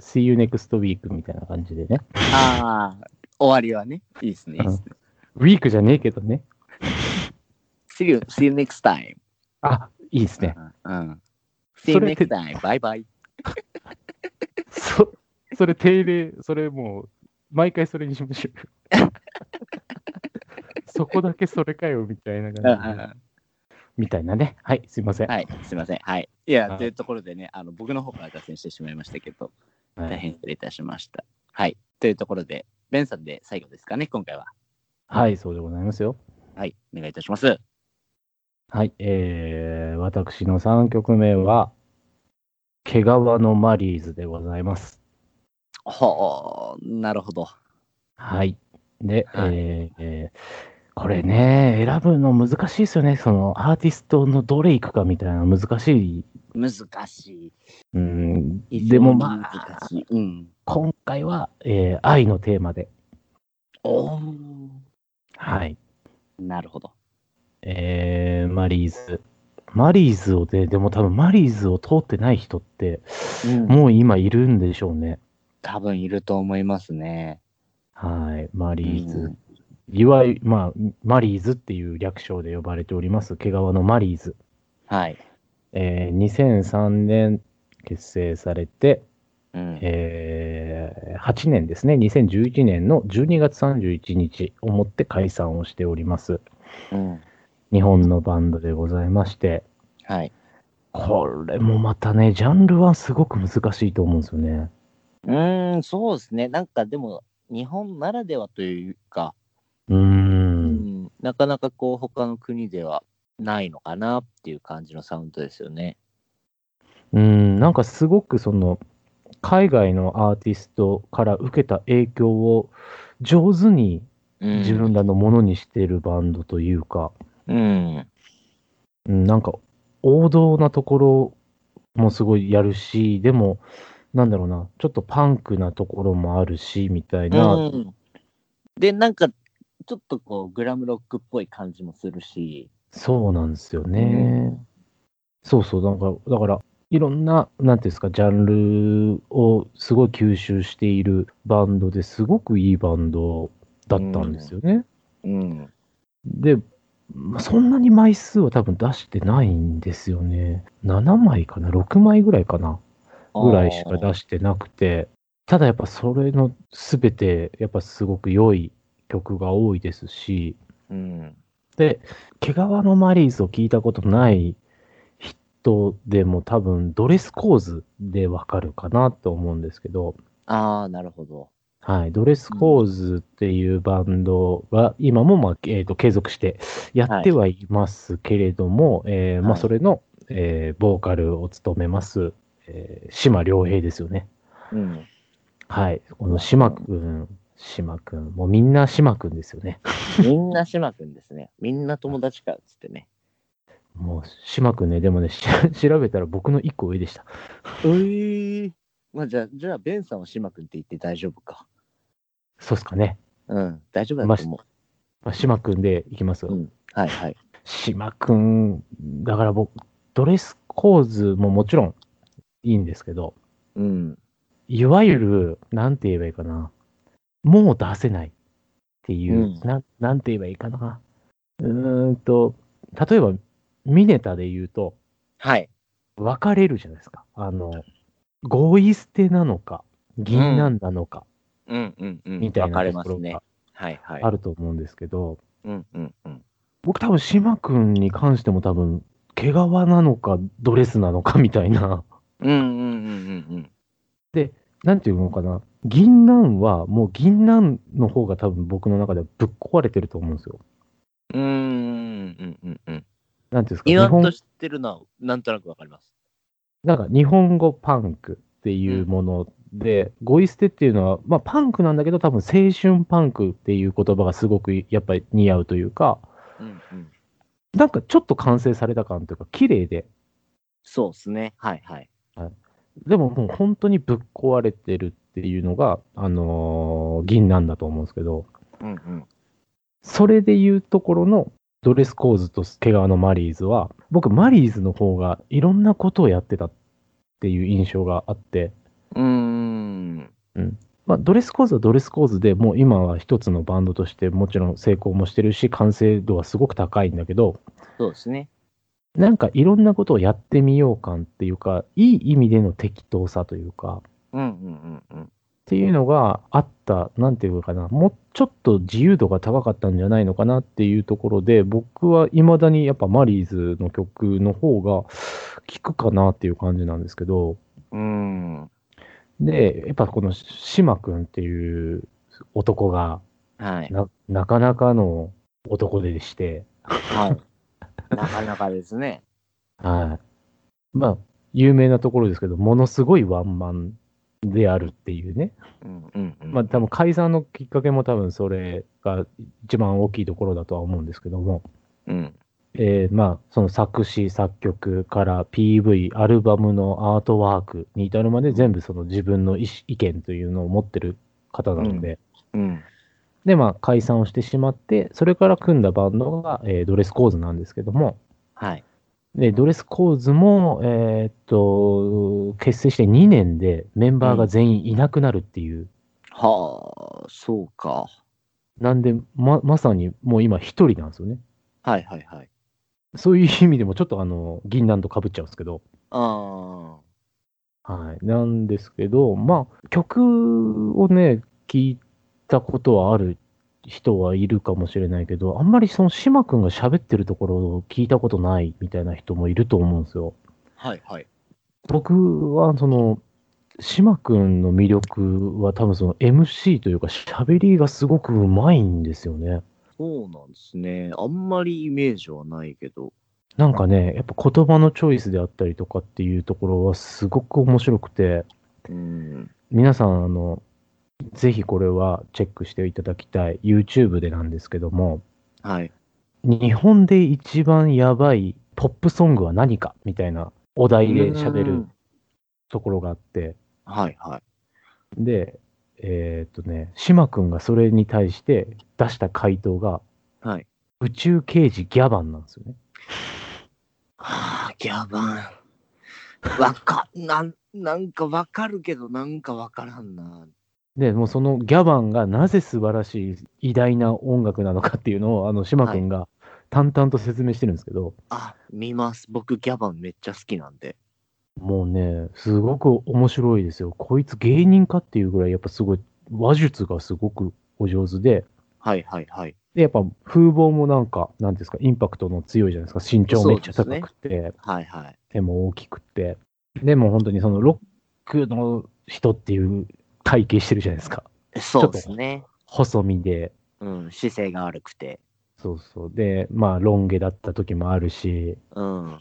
See you next week みたいな感じでね。ああ、終わりはね。いいですね。いいですね。ウィークじゃねえけどね。See you, see you next time. あ、いいですね。うん。See you それって next time. Bye bye. そ、それ定例、それもう、毎回それにしましょう。そこだけそれかよ、みたいなうん感じで。みたいなね。はい、すいません。はい、すいません。はい。いや、はいというところでね、あの僕の方から脱線してしまいましたけど、はい大変失礼いたしました。はい。というところで、ベンさんで最後ですかね、今回は。はい、そうでございますよ。はい、お願いいたします。はい、えー、私の3曲目は、毛皮のマリーズでございます。ほう、なるほど。はい。で、はいえーえーこれね、選ぶの難しいですよね。そのアーティストのどれ行くかみたいなの難しい。難しうん、い。でもまあ。うん。今回は、えー愛のテーマで。おーはい。なるほど。えー、マリーズ。マリーズをで、でも多分マリーズを通ってない人って、うん、もう今いるんでしょうね。多分いると思いますね。はい。マリーズ。うんいわゆる、まあ、マリーズっていう略称で呼ばれております、毛皮のマリーズ。はい。えー2003年結成されて、うん。えー8年ですね、2011年の12月31日をもって解散をしております。うん。日本のバンドでございまして、はい。これもまたね、ジャンルはすごく難しいと思うんですよね。うーん、そうですね。なんかでも、日本ならではというか、うん。ん、なかなかこう、他の国ではないのかなっていう感じのサウンドですよね。うん、なんかすごくその、海外のアーティストから受けた影響を上手にうん、自分らのものにしてるバンドというか、うん。うん、なんか王道なところもすごいやるし、でも、なんだろうな、ちょっとパンクなところもあるし、みたいな、うん。で、なんか、ちょっとこう、グラムロックっぽい感じもするし。そうなんですよね。そうそう、なんか、だから、いろんな、なんていうんですか、ジャンルをすごい吸収しているバンドですごくいいバンドだったんですよね。うん。で、まあそんなに枚数は多分出してないんですよね。7枚かな ?6 枚ぐらいかな？ぐらいしか出してなくて、ただやっぱそれのすべて、やっぱすごく良い曲が多いですし、うん。で、毛皮のマリーズを聞いたことない人でも多分ドレス構図でわかるかなと思うんですけど、ああ、なるほど。はい、ドレスコーズっていうバンドが今も、まあえー、と継続してやってはいますけれども、えーまあ、はいそれの、えーボーカルを務めます、えー島良平ですよね。うん。はい、この島くん、島くん、もうみんな島くんですよね。みんな島くんですね。みんな友達かっつってね。もう島くんね、でもね、し 調べたら僕の一個上でした。ええまあじゃあ、じゃあ、ベンさんは島くんって言って大丈夫か。そうっすかね。うん、大丈夫だと思まあ、島くんでいきます。う。うん。はいはい。島くん、だから僕、ドレス構図ももちろんいいんですけど、うん。いわゆる、なんて言えばいいかな。もう出せないっていう、うんなん、なんて言えばいいかな。うーんと、例えば、ミネタで言うと、はい。分かれるじゃないですか。あの、合意捨てなのか、銀杏なのか、うんうんうん。みたい分かなところれますねが。はいはい。あると思うんですけど、うんうんうん。僕多分島くんに関しても多分、毛皮なのか、ドレスなのかみたいな。うんうんうんうんなんていうのかな。銀杏は、もう銀杏の方が多分僕の中ではぶっ壊れてると思うんですよ。うん。うんうんうんうん。なんていうんですか、言日本わんと知ってるのは、なんとなくわかります。なんか日本語パンクっていうもので、ゴイ捨てっていうのは、まあパンクなんだけど、多分青春パンクっていう言葉がすごくやっぱり似合うというか、うんうん。なんかちょっと完成された感というか、綺麗で、そうですね。はいはい。でももう本当にぶっ壊れてるっていうのが、あのー銀杏なんだと思うんですけど、うんうん。それで言うところのドレスコーズと毛皮のマリーズは、僕、マリーズの方がいろんなことをやってたっていう印象があって、うーん。まあ、ドレスコーズはドレスコーズでもう今は一つのバンドとしてもちろん成功もしてるし、完成度はすごく高いんだけど、そうですね。なんかいろんなことをやってみよう感っていうか、いい意味での適当さというか、うんうんうんうん。っていうのがあった、なんていうかな、もうちょっと自由度が高かったんじゃないのかなっていうところで、僕は未だにやっぱマリーズの曲の方が効くかなっていう感じなんですけど、うーん。で、やっぱこの島君っていう男がはい。ななかなかの男でして、はい。なかなかですね。はい。まあ、有名なところですけど、ものすごいワンマンであるっていうね。うんうんうん。まあ、多分解散のきっかけも多分それが一番大きいところだとは思うんですけども、うん。えーまあ、その作詞、作曲から PV、アルバムのアートワークに至るまで全部その自分の意思意見というのを持ってる方なので、うん。で、まあ、解散をしてしまって、それから組んだバンドが、えードレスコーズなんですけども、はい。で、ドレスコーズも、えーっと、結成して2年でメンバーが全員いなくなるっていう、はあ、そうか。なんで、ま、まさにもう今一人なんですよね。はいはいはい。そういう意味でもちょっとあの、銀杏と被っちゃうんですけど、あはい。なんですけど、まあ、曲をね、聞いたことはある人はいるかもしれないけど、あんまりその島君が喋ってるところを聞いたことないみたいな人もいると思うんですよ。あ。はいはい。僕はその、島君の魅力は多分その MC というか喋りがすごくうまいんですよね。そうなんですね。あんまりイメージはないけど。なんかね、やっぱ言葉のチョイスであったりとかっていうところはすごく面白くて、うん。皆さん、あの、ぜひこれはチェックしていただきたい。YouTube でなんですけども、はい。日本で一番やばいポップソングは何かみたいなお題で喋るうんところがあって、はいはい。で、えーっとね、島君がそれに対して出した回答が、はい。宇宙刑事ギャバンなんですよね。はあ、ギャバン。わか、なん、なんかわかるけど、なんかわからんな。で、もうそのギャバンがなぜ素晴らしい偉大な音楽なのかっていうのを、あの、島君が淡々と説明してるんですけど、あ、見ます。僕、ギャバンめっちゃ好きなんで。もうね、すごく面白いですよ。こいつ芸人かっていうぐらい、やっぱすごい、話術がすごくお上手で、はいはいはい。で、やっぱ風貌もなんか、なんていうんですか、インパクトの強いじゃないですか。身長めっちゃ高くて、はいはい。手も大きくて。でも本当にそのロックの人っていう体型してるじゃないですか。そうですね。細身で。うん、姿勢が悪くて。そうそう。で、まあ、ロン毛だった時もあるし、うん。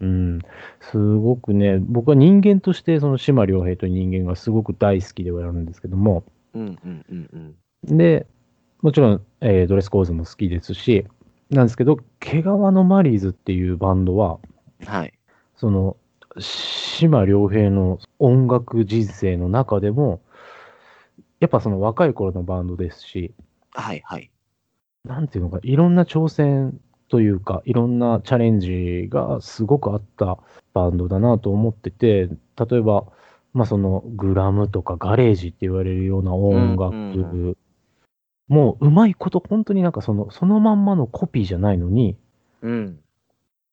うん。すごくね、僕は人間として、その島良平という人間がすごく大好きではあるんですけども、うんうんうんうん。で、もちろん、えードレスコーズも好きですし、なんですけど、毛皮のマリーズっていうバンドは、はい。その、島良平の音楽人生の中でも、やっぱその若い頃のバンドですし、はいはい。なんていうのか、いろんな挑戦というか、いろんなチャレンジがすごくあったバンドだなと思ってて、例えば、まあそのグラムとかガレージって言われるような音楽、うんうもううまいこと、本当になんかその、そのまんまのコピーじゃないのに、うん。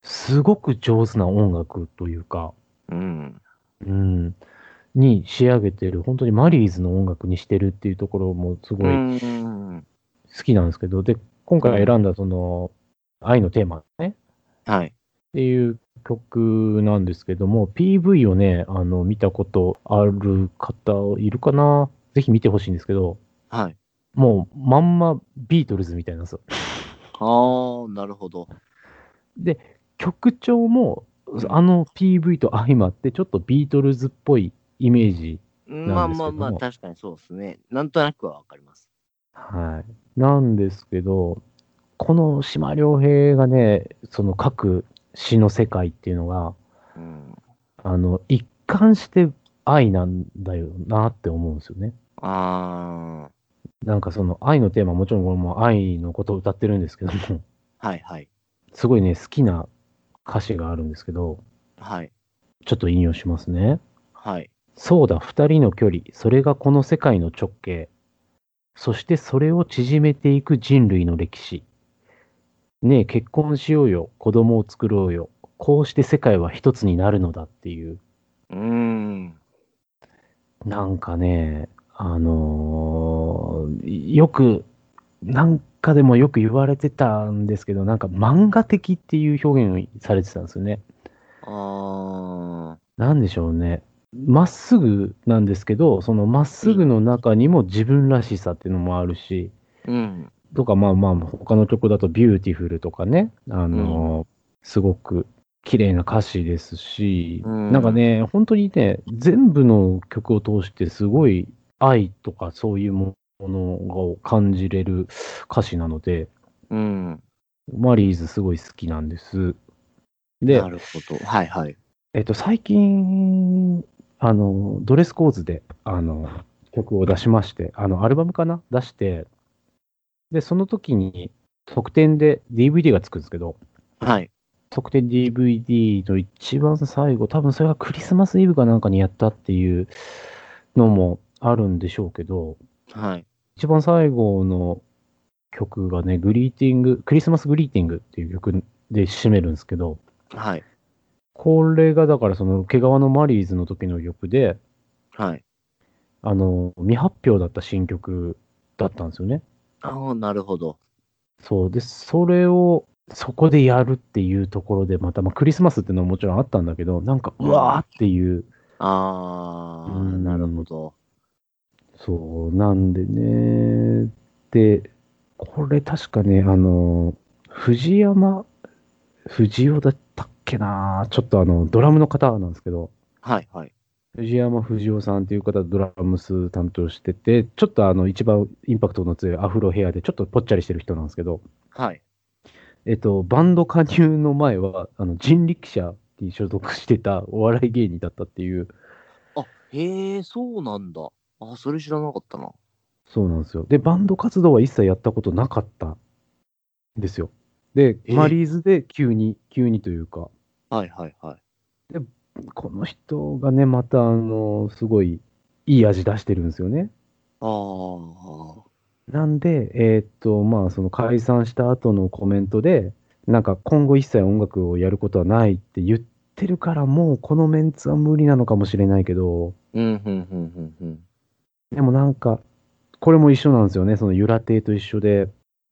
すごく上手な音楽というか、うん。うん、に仕上げてる、本当にマリーズの音楽にしてるっていうところもすごいうん。好きなんですけど、で、今回選んだその、愛のテーマね、はい。っていう曲なんですけども、PV をね、あの、見たことある方いるかな？ぜひ見てほしいんですけど、はい。もう、まんまビートルズみたいなんですよ。ああ、なるほど。で、曲調も、あの PV と相まって、ちょっとビートルズっぽいイメージ。まあまあまあ、確かにそうですね。なんとなくはわかります。はい。なんですけど、この島良平がね、その書く詩の世界っていうのが、うん。あの、一貫して愛なんだよなって思うんですよね。あなんかその愛のテーマ、もちろんこれも愛のことを歌ってるんですけども、はいはい。すごいね、好きな歌詞があるんですけど、はい。ちょっと引用しますね。はい。そうだ、二人の距離、それがこの世界の直径。そしてそれを縮めていく人類の歴史。ねえ、結婚しようよ、子供を作ろうよ。こうして世界は一つになるのだっていう。うーん。なんかね、あのーよく、なんかでもよく言われてたんですけど、なんか漫画的っていう表現をされてたんですよね。あなんでしょうね。まっすぐなんですけど、そのまっすぐの中にも自分らしさっていうのもあるし、ー。うん。とか、まあまあ、他の曲だとビューティフルとかね、あのーすごく綺麗な歌詞ですし、うんなんかね、本当にね、全部の曲を通してすごい愛とかそういうものを感じれる歌詞なので、うん。マリーズすごい好きなんです。でな、るほど。はいはい。えっと、最近、あの、ドレスコーズで、あの、曲を出しまして、あの、アルバムかな？出して、で、その時に特典で DVD がつくんですけど、はい。特典 DVD の一番最後、多分それがクリスマスイブかなんかにやったっていうのもあるんでしょうけど、はい。一番最後の曲がね、グリーティング、クリスマスグリーティングっていう曲で締めるんですけど、はい。これがだからその毛皮のマリーズの時の曲で、はい。あの、未発表だった新曲だったんですよね。ああ、なるほど。そう。で、それを、そこでやるっていうところで、また、まあ、クリスマスっていうのはもちろんあったんだけど、なんか、うわーっていう、ああ、うんなるほど。そう、なんでね、で、これ確かね、あの、藤山、藤尾だっけなちょっとあの、ドラムの方なんですけど、はいはい。藤山藤尾さんっていう方、ドラムス担当してて、ちょっとあの、一番インパクトの強いアフロヘアで、ちょっとぽっちゃりしてる人なんですけど、はい。えっと、バンド加入の前は、あの、人力車に所属してたお笑い芸人だったっていう、あ、へえ、そうなんだ。あ、それ知らなかったな。そうなんですよ。で、バンド活動は一切やったことなかったんですよ。で、えマリーズで急に、急にというか、はいはいはい。この人がね、また、あの、すごいいい味出してるんですよね。ああ、なんで、えーっと、まあ、その解散した後のコメントで、なんか今後一切音楽をやることはないって言ってるから、もうこのメンツは無理なのかもしれないけど、うん、うん、うん、うん、でもなんか、これも一緒なんですよね。そのユラ亭と一緒で、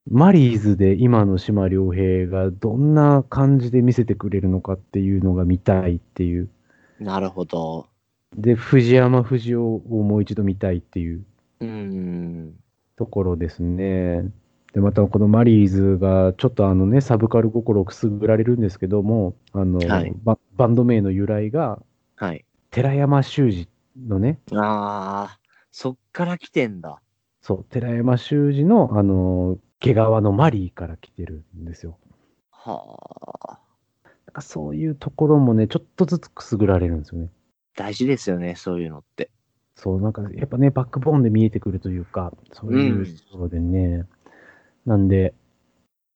マリーズで今の島良平がどんな感じで見せてくれるのかっていうのが見たいっていう。うん。なるほど。で、藤山藤尾をもう一度見たいっていううん。ところですね。で、またこのマリーズがちょっとあのね、サブカル心をくすぐられるんですけども、あの、はいババンド名の由来がはい。寺山修司のね、ああ、そっから来てんだ。そう、寺山修司のあの、毛皮のマリーから来てるんですよ。はあ。なんかそういうところもね、ちょっとずつくすぐられるんですよね。大事ですよね、そういうのって。そう、なんかやっぱね、バックボーンで見えてくるというか、そういうところでね。なんで、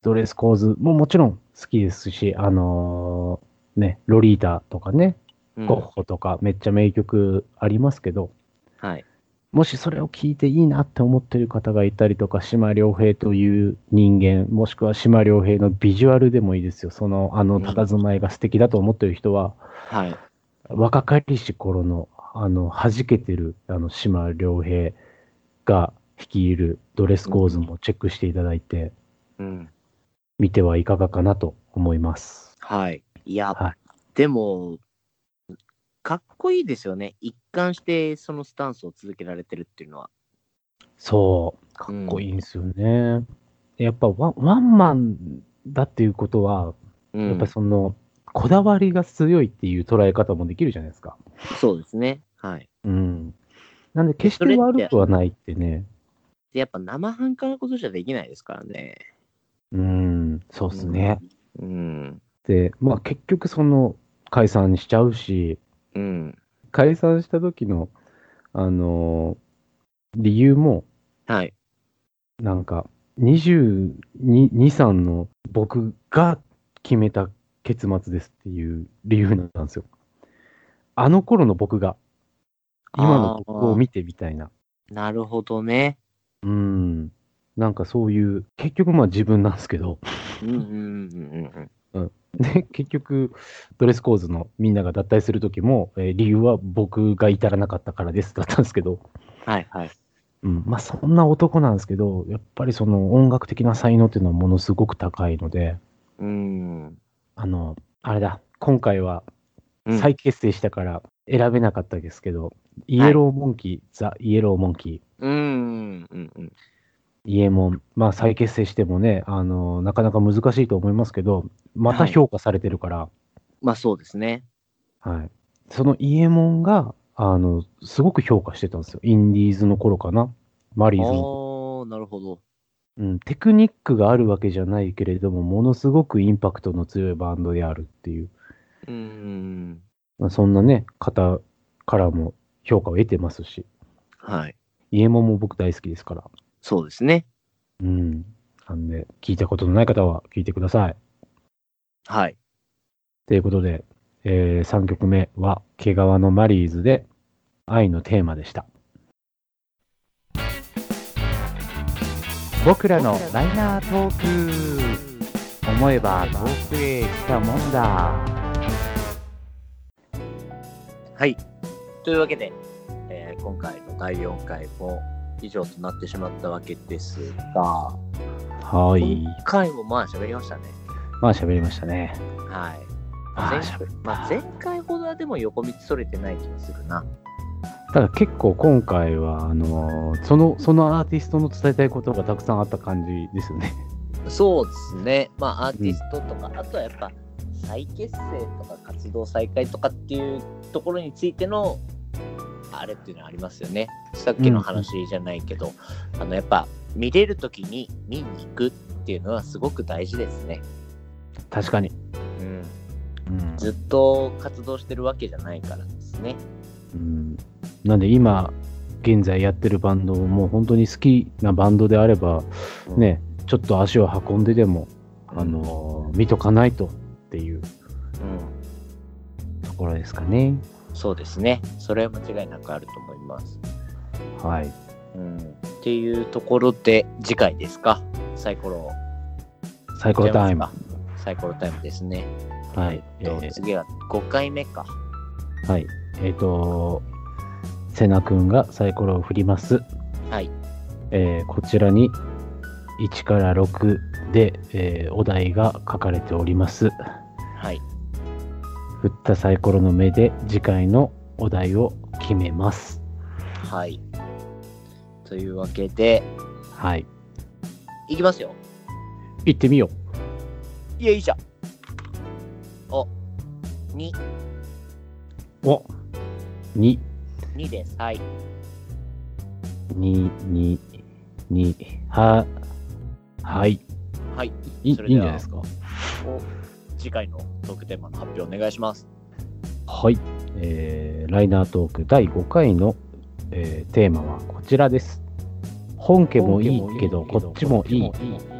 ドレスコーズももちろん好きですし、あのーね、ロリータとかね、うんゴッホとかめっちゃ名曲ありますけど、はい。もしそれを聞いていいなって思ってる方がいたりとか、島良平という人間、もしくは島良平のビジュアルでもいいですよ。その、あの、佇まいが素敵だと思ってる人は、はい。若かりし頃の、あの、弾けてる、あの、島良平が率いるドレスコーズもチェックしていただいて、うん。見てはいかがかなと思います。はい。いや、はいでも、かっこいいですよね。一貫してそのスタンスを続けられてるっていうのは。そう、かっこいいんですよね。やっぱワンワンマンだっていうことは、うん、やっぱその、こだわりが強いっていう捉え方もできるじゃないですか。そうですね。はい。うん。なんで、決して悪くはないってね。でやっぱ生半可なことじゃできないですからね。うん、そうっすね。うん。で、まあ結局その、解散しちゃうし、うん。解散した時の、あのー理由も、はい。なんか、22、3の僕が決めた結末ですっていう理由なんですよ。あの頃の僕が、今の僕を見てみたいな。なるほどね。うん。なんかそういう、結局まあ自分なんですけど、うんうんうんうんで、結局、ドレスコーズのみんなが脱退するときも、えー理由は僕が至らなかったからですだったんですけど、はいはい。うん、まあそんな男なんですけど、やっぱりその音楽的な才能っていうのはものすごく高いので、うん。あの、あれだ、今回はうん再結成したから選べなかったですけど、イエローモンキー、ザ・イエローモンキー、うんうんうん。イエモン、まあ再結成してもね、あの、なかなか難しいと思いますけど、また評価されてるから、まあそうですね。はい。そのイエモンが、あの、すごく評価してたんですよ。インディーズの頃かな。マリーズの。ああ、なるほど。うん、テクニックがあるわけじゃないけれども、ものすごくインパクトの強いバンドであるっていう、うん。まあ、そんなね、方からも評価を得てますし、はい。イエモンも僕大好きですから。そうですね。うん。なんで、聞いたことのない方は聞いてください。はい。ということで、え3曲目は、毛皮のマリーズで、愛のテーマでした。僕らのライナートーク思えば遠くへ来たもんだはい。というわけで、えー今回の第4回も以上となってしまったわけですが、はい今回もまあ喋りましたね。まあ喋りましたねはい。あー前喋ったまあ、前回ほどはでも横道それてない気がするな。ただ結構今回はあのーそのそのアーティストの伝えたいことがたくさんあった感じですよねそうですね。まあアーティストとか、あとはやっぱ再結成とか活動再開とかっていうところについてのあれっていうのはありますよね。さっきの話じゃないけど、あのやっぱ見れるときに見に行くっていうのはすごく大事ですね。確かに、うん、うん。ずっと活動してるわけじゃないからですね。うん、なんで今現在やってるバンドも本当に好きなバンドであればうん。ねちょっと足を運んででも、あのー見とかないとっていううん。ところですかねそうですね。それは間違いなくあると思います。はいうん、っていうところで次回ですか？サイコロサイコロタイムサイコロタイムですね。はいえー次は5回目か。はいえっ、とセナ君がサイコロを振りますはい。えーこちらに1から6で、えーお題が書かれております。はい。振ったサイコロの目で次回のお題を決めます。はい。というわけで、はい。いきますよ。行ってみよいや、いいじゃん。お、2、う。お !2、2です。はい。2、2、2、は、はい。はい。いいいんじゃないですか。お次回のトークテーマの発表お願いします。はい。えーライナートーク第5回の、えーテーマはこちらです。本家もいいけど、こっちもいい。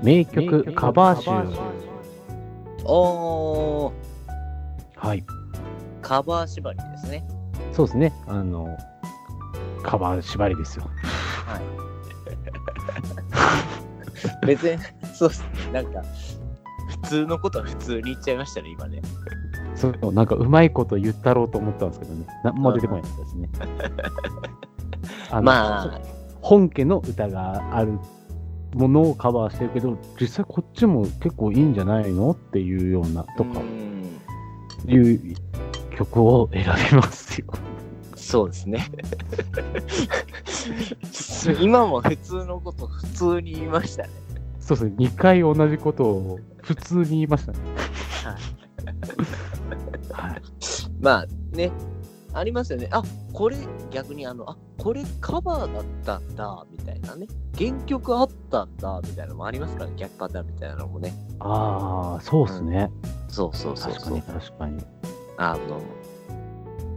名曲カバー集。おー、はい。カバー縛りですね。そうですね。あの、カバー縛りですよ。はい。別に、そうっすね。なんか、普通のことは普通に言っちゃいましたね、今ね。そう、なんかうまいこと言ったろうと思ったんですけどね。なんも出てこないですね。あのまあ、本家の歌があるものをカバーしてるけど、実際こっちも結構いいんじゃないのっていうようなとかうんいう曲を選びますよ。そうですね。今も普通のこと普通に言いましたね。そうですね。2回同じことを普通に言いましたね。はい。まあね、ありますよね。あこれ逆にあの、あこれカバーだったんだみたいなね。原曲あったんだみたいなのもありますから、逆パターンみたいなのもね。ああ、そうですね。そうそうそうそう確かに。確かに。あの、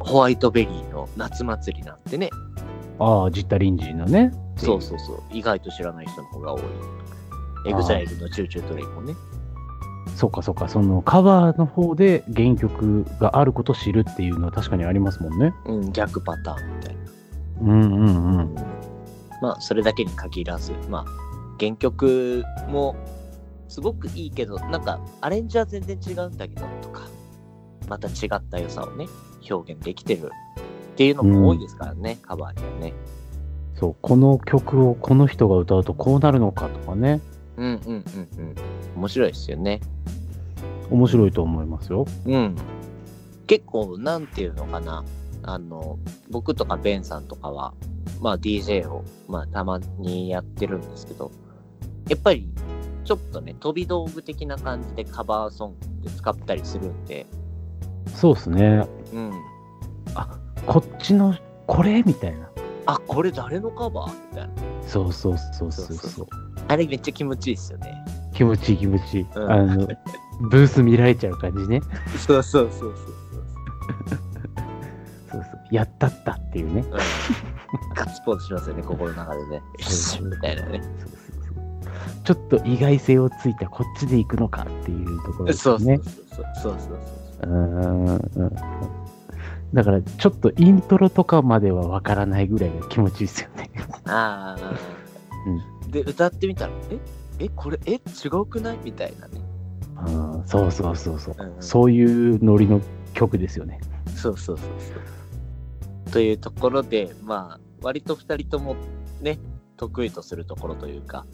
ホワイトベリーの夏祭りなんてね、あああ、ジッタリンジーのね。そうそうそう。意外と知らない人の方が多い。エグザイルのチューチュートレインもね。そうかそうか、そのカバーの方で原曲があることを知るっていうのは確かにありますもんね。うん、逆パターンみたいな。うんうんうん。まあ、それだけに限らず、まあ、原曲もすごくいいけど、なんか、アレンジは全然違うんだけど、とか、また違った良さをね、表現できてるっていうのも多いですからね、カバーにはね。そう、この曲をこの人が歌うとこうなるのかとかね、うんうんうんうん。面白いですよね。面白いと思いますよ。うん。結構、なんていうのかな。あの、僕とかベンさんとかは、まあ DJ を、まあたまにやってるんですけど、やっぱり、ちょっとね、飛び道具的な感じでカバーソングって使ったりするんで、そうですね。うん。こっちのこれ？みたいな。あ、これ誰のカバー？みたいな。そうそうそうそうそうそそうう。あれめっちゃ気持ちいいですよね。気持ちいい気持ちいい。うんあの、ブース見られちゃう感じね。そうそうそうそうそうそう。やったったっていうね。そう。うん、ガッツポーズしますよね、心の中でね。みたいなね。そうそうそうちょっと意外性をついたこっちで行くのかっていうところですそうそうね。そうそうそうそううーんうんだからちょっとイントロとかまではわからないぐらいが気持ちいいですよね。ああ、で、歌ってみたら、え？え、これ、え、違うくない？みたいなね。うんそうそうそうそう、うんうんそういうノリの曲ですよね。そうそうそうそう。というところで、まあ、割と2人ともね、得意とするところというか、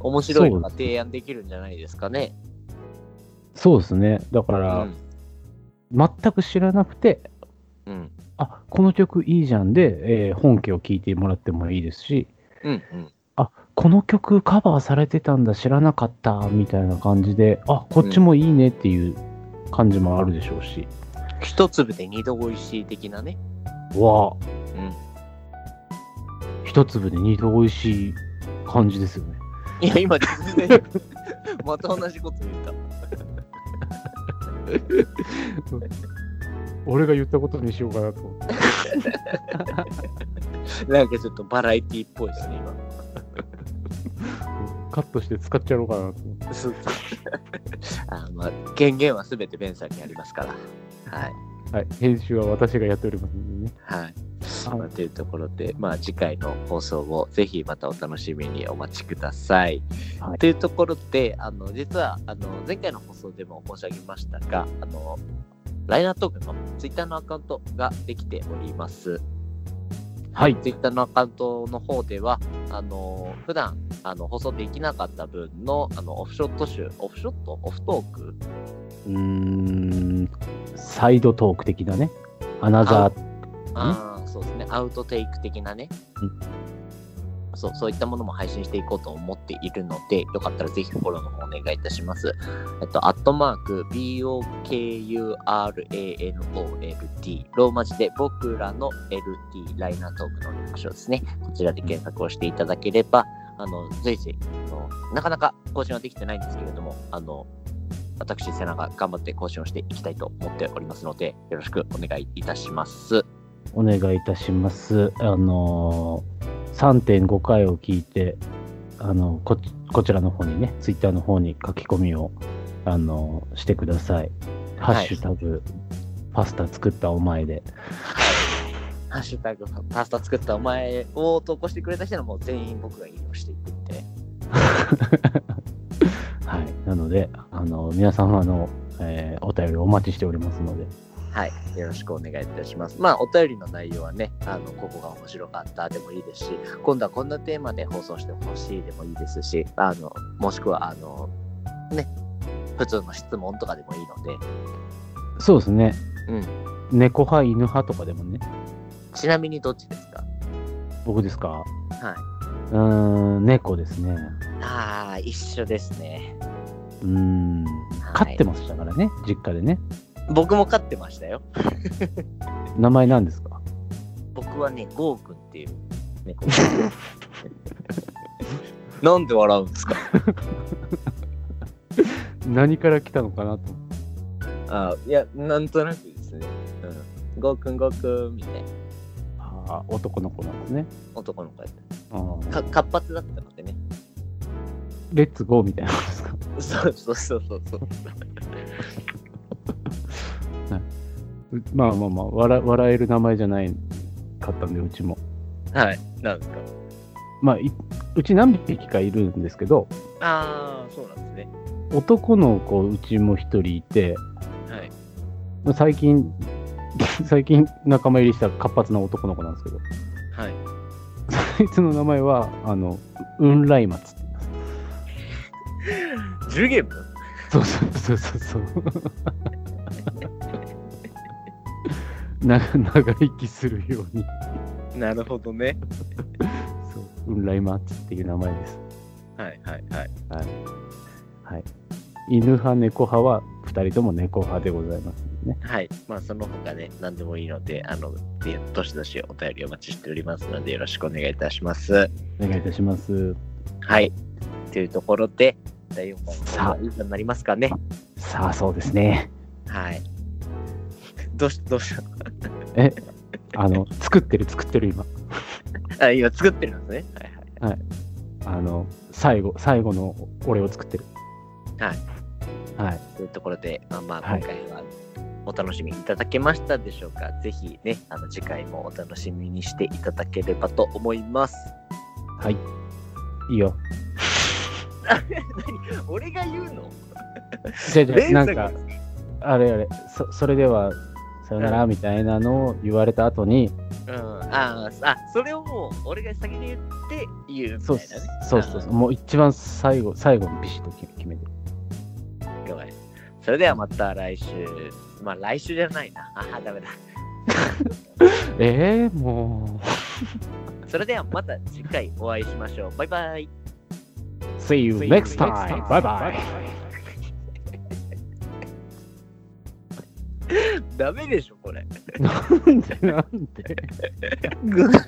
面白いのが提案できるんじゃないですかね。そうですね。だかうら、ん。全く知らなくて、うん。あこの曲いいじゃんで、えー本家を聴いてもらってもいいですし、うん。うん。あこの曲カバーされてたんだ、知らなかったみたいな感じで、あこっちもいいねっていう感じもあるでしょうし、一粒で二度美味しい的なね。わあ、うん。一粒で二度美味しい感じですよね。いや、今全然、また同じこと言った。俺が言ったことにしようかなと思って。なんかちょっとバラエティっぽいですね、今。カットして使っちゃおうかなと思って。あまあ、権限はすべてベンさんにありますから。はい。はい、編集は私がやっておりますんでね。はい。はいまあ、というところで、まあ、次回の放送をぜひまたお楽しみにお待ちください。はいというところで、あの実はあの前回の放送でも申し上げましたが、あのライナートークのツイッターのアカウントができております。はい。ツイッターのアカウントの方では、あの普段あの放送できなかった分のあのオフショット集、オフショット？オフトーク？うーん、サイドトーク的なね。アナザー、ああ、そうですね。アウトテイク的なね。そう、そういったものも配信していこうと思っているので、よかったらぜひフォローの方お願いいたします。えっと、アットマーク、BOKURANOLD、ローマ字で僕らの LT、ライナートークの略称ですね。こちらで検索をしていただければ、あの、随時、なかなか更新はできてないんですけれども、あの、私、瀬名が頑張って更新をしていきたいと思っておりますので、よろしくお願いいたします。お願いいたします。あのー、3.5回を聞いて、あのこ、こちらの方にね、ツイッターの方に書き込みを、あのーしてください。ハッシュタグ、パスタ作ったお前で。ハッシュタグパスタ作ったお前を投稿してくれた人はもう全員僕が引用していくんで。はい。なので、あの皆様の、えーお便りお待ちしておりますので、はい。よろしくお願いいたします。まあ、お便りの内容はね、あの、ここが面白かったでもいいですし、今度はこんなテーマで放送してほしいでもいいですし、あの、もしくは、あの、ね、普通の質問とかでもいいので、そうですね。うん。猫派、犬派とかでもね、ちなみにどっちですか？僕ですか？はい。うーん、猫ですね。ああ、一緒ですね。うーん、飼ってましたからね、実家でね。僕も飼ってましたよ。名前何ですか？僕はね、ゴーくんっていう猫。なんで笑うんですか？何から来たのかなと。あいや、なんとなくですね。うん。ゴーくん、ゴーくん、みたいな。あああ、男の子なんですね。男の子やっうんた。か活発だったのでね。レッツゴーみたいなことですか？そうそうそうそうそう。う まあまあまあ笑、笑える名前じゃないかったんで、うちも。はい。なんですか？まあ、いうち何匹かいるんですけど、ああ、そうなんですね。男の子、うちも一人いて、はい。まあ最近、最近仲間入りした活発な男の子なんですけど、はい。そいつの名前は、あの、雲来松って言います。ジュゲム？そうそうそうそうそう。な 長生きするように、なるほどね。そう、雲来松っていう名前です。はいはいはい。はい。はい。犬派、猫派は2人とも猫派でございますね。はい。まあ、その他ね、何でもいいので、あの、でどしどしお便りお待ちしておりますので、よろしくお願いいたします。お願いいたします。はい。というところで、第4回さあの以上になりますかね。さあ、そうですね。はい。どうし、どうしたえ、あの、作ってる、作ってる、今。あ、今作ってるんですね。はいはい。あの、最後、最後の俺を作ってる。はい。はい。というところで、まあまあ、はい今回はお楽しみいただけましたでしょうか。ぜひね、あの次回もお楽しみにしていただければと思います。はい。いいよ。何？俺が言うの？レンさなんか、あれあれ、そそれでは、さよならみたいなのを言われた後に、うん、あーあ、それをもう俺が先に言って言うみたそういなね。そうそうそう、もう一番最後、最後にビシッと決決めて。了解それではまた来週。まあ来週じゃないな。ああ、ダメだ。えー、も それではまた次回お会いしましょう。バイバイ。う。See you next time! Bye bye! ダメでしょ、これ。なんでなんで？ググ。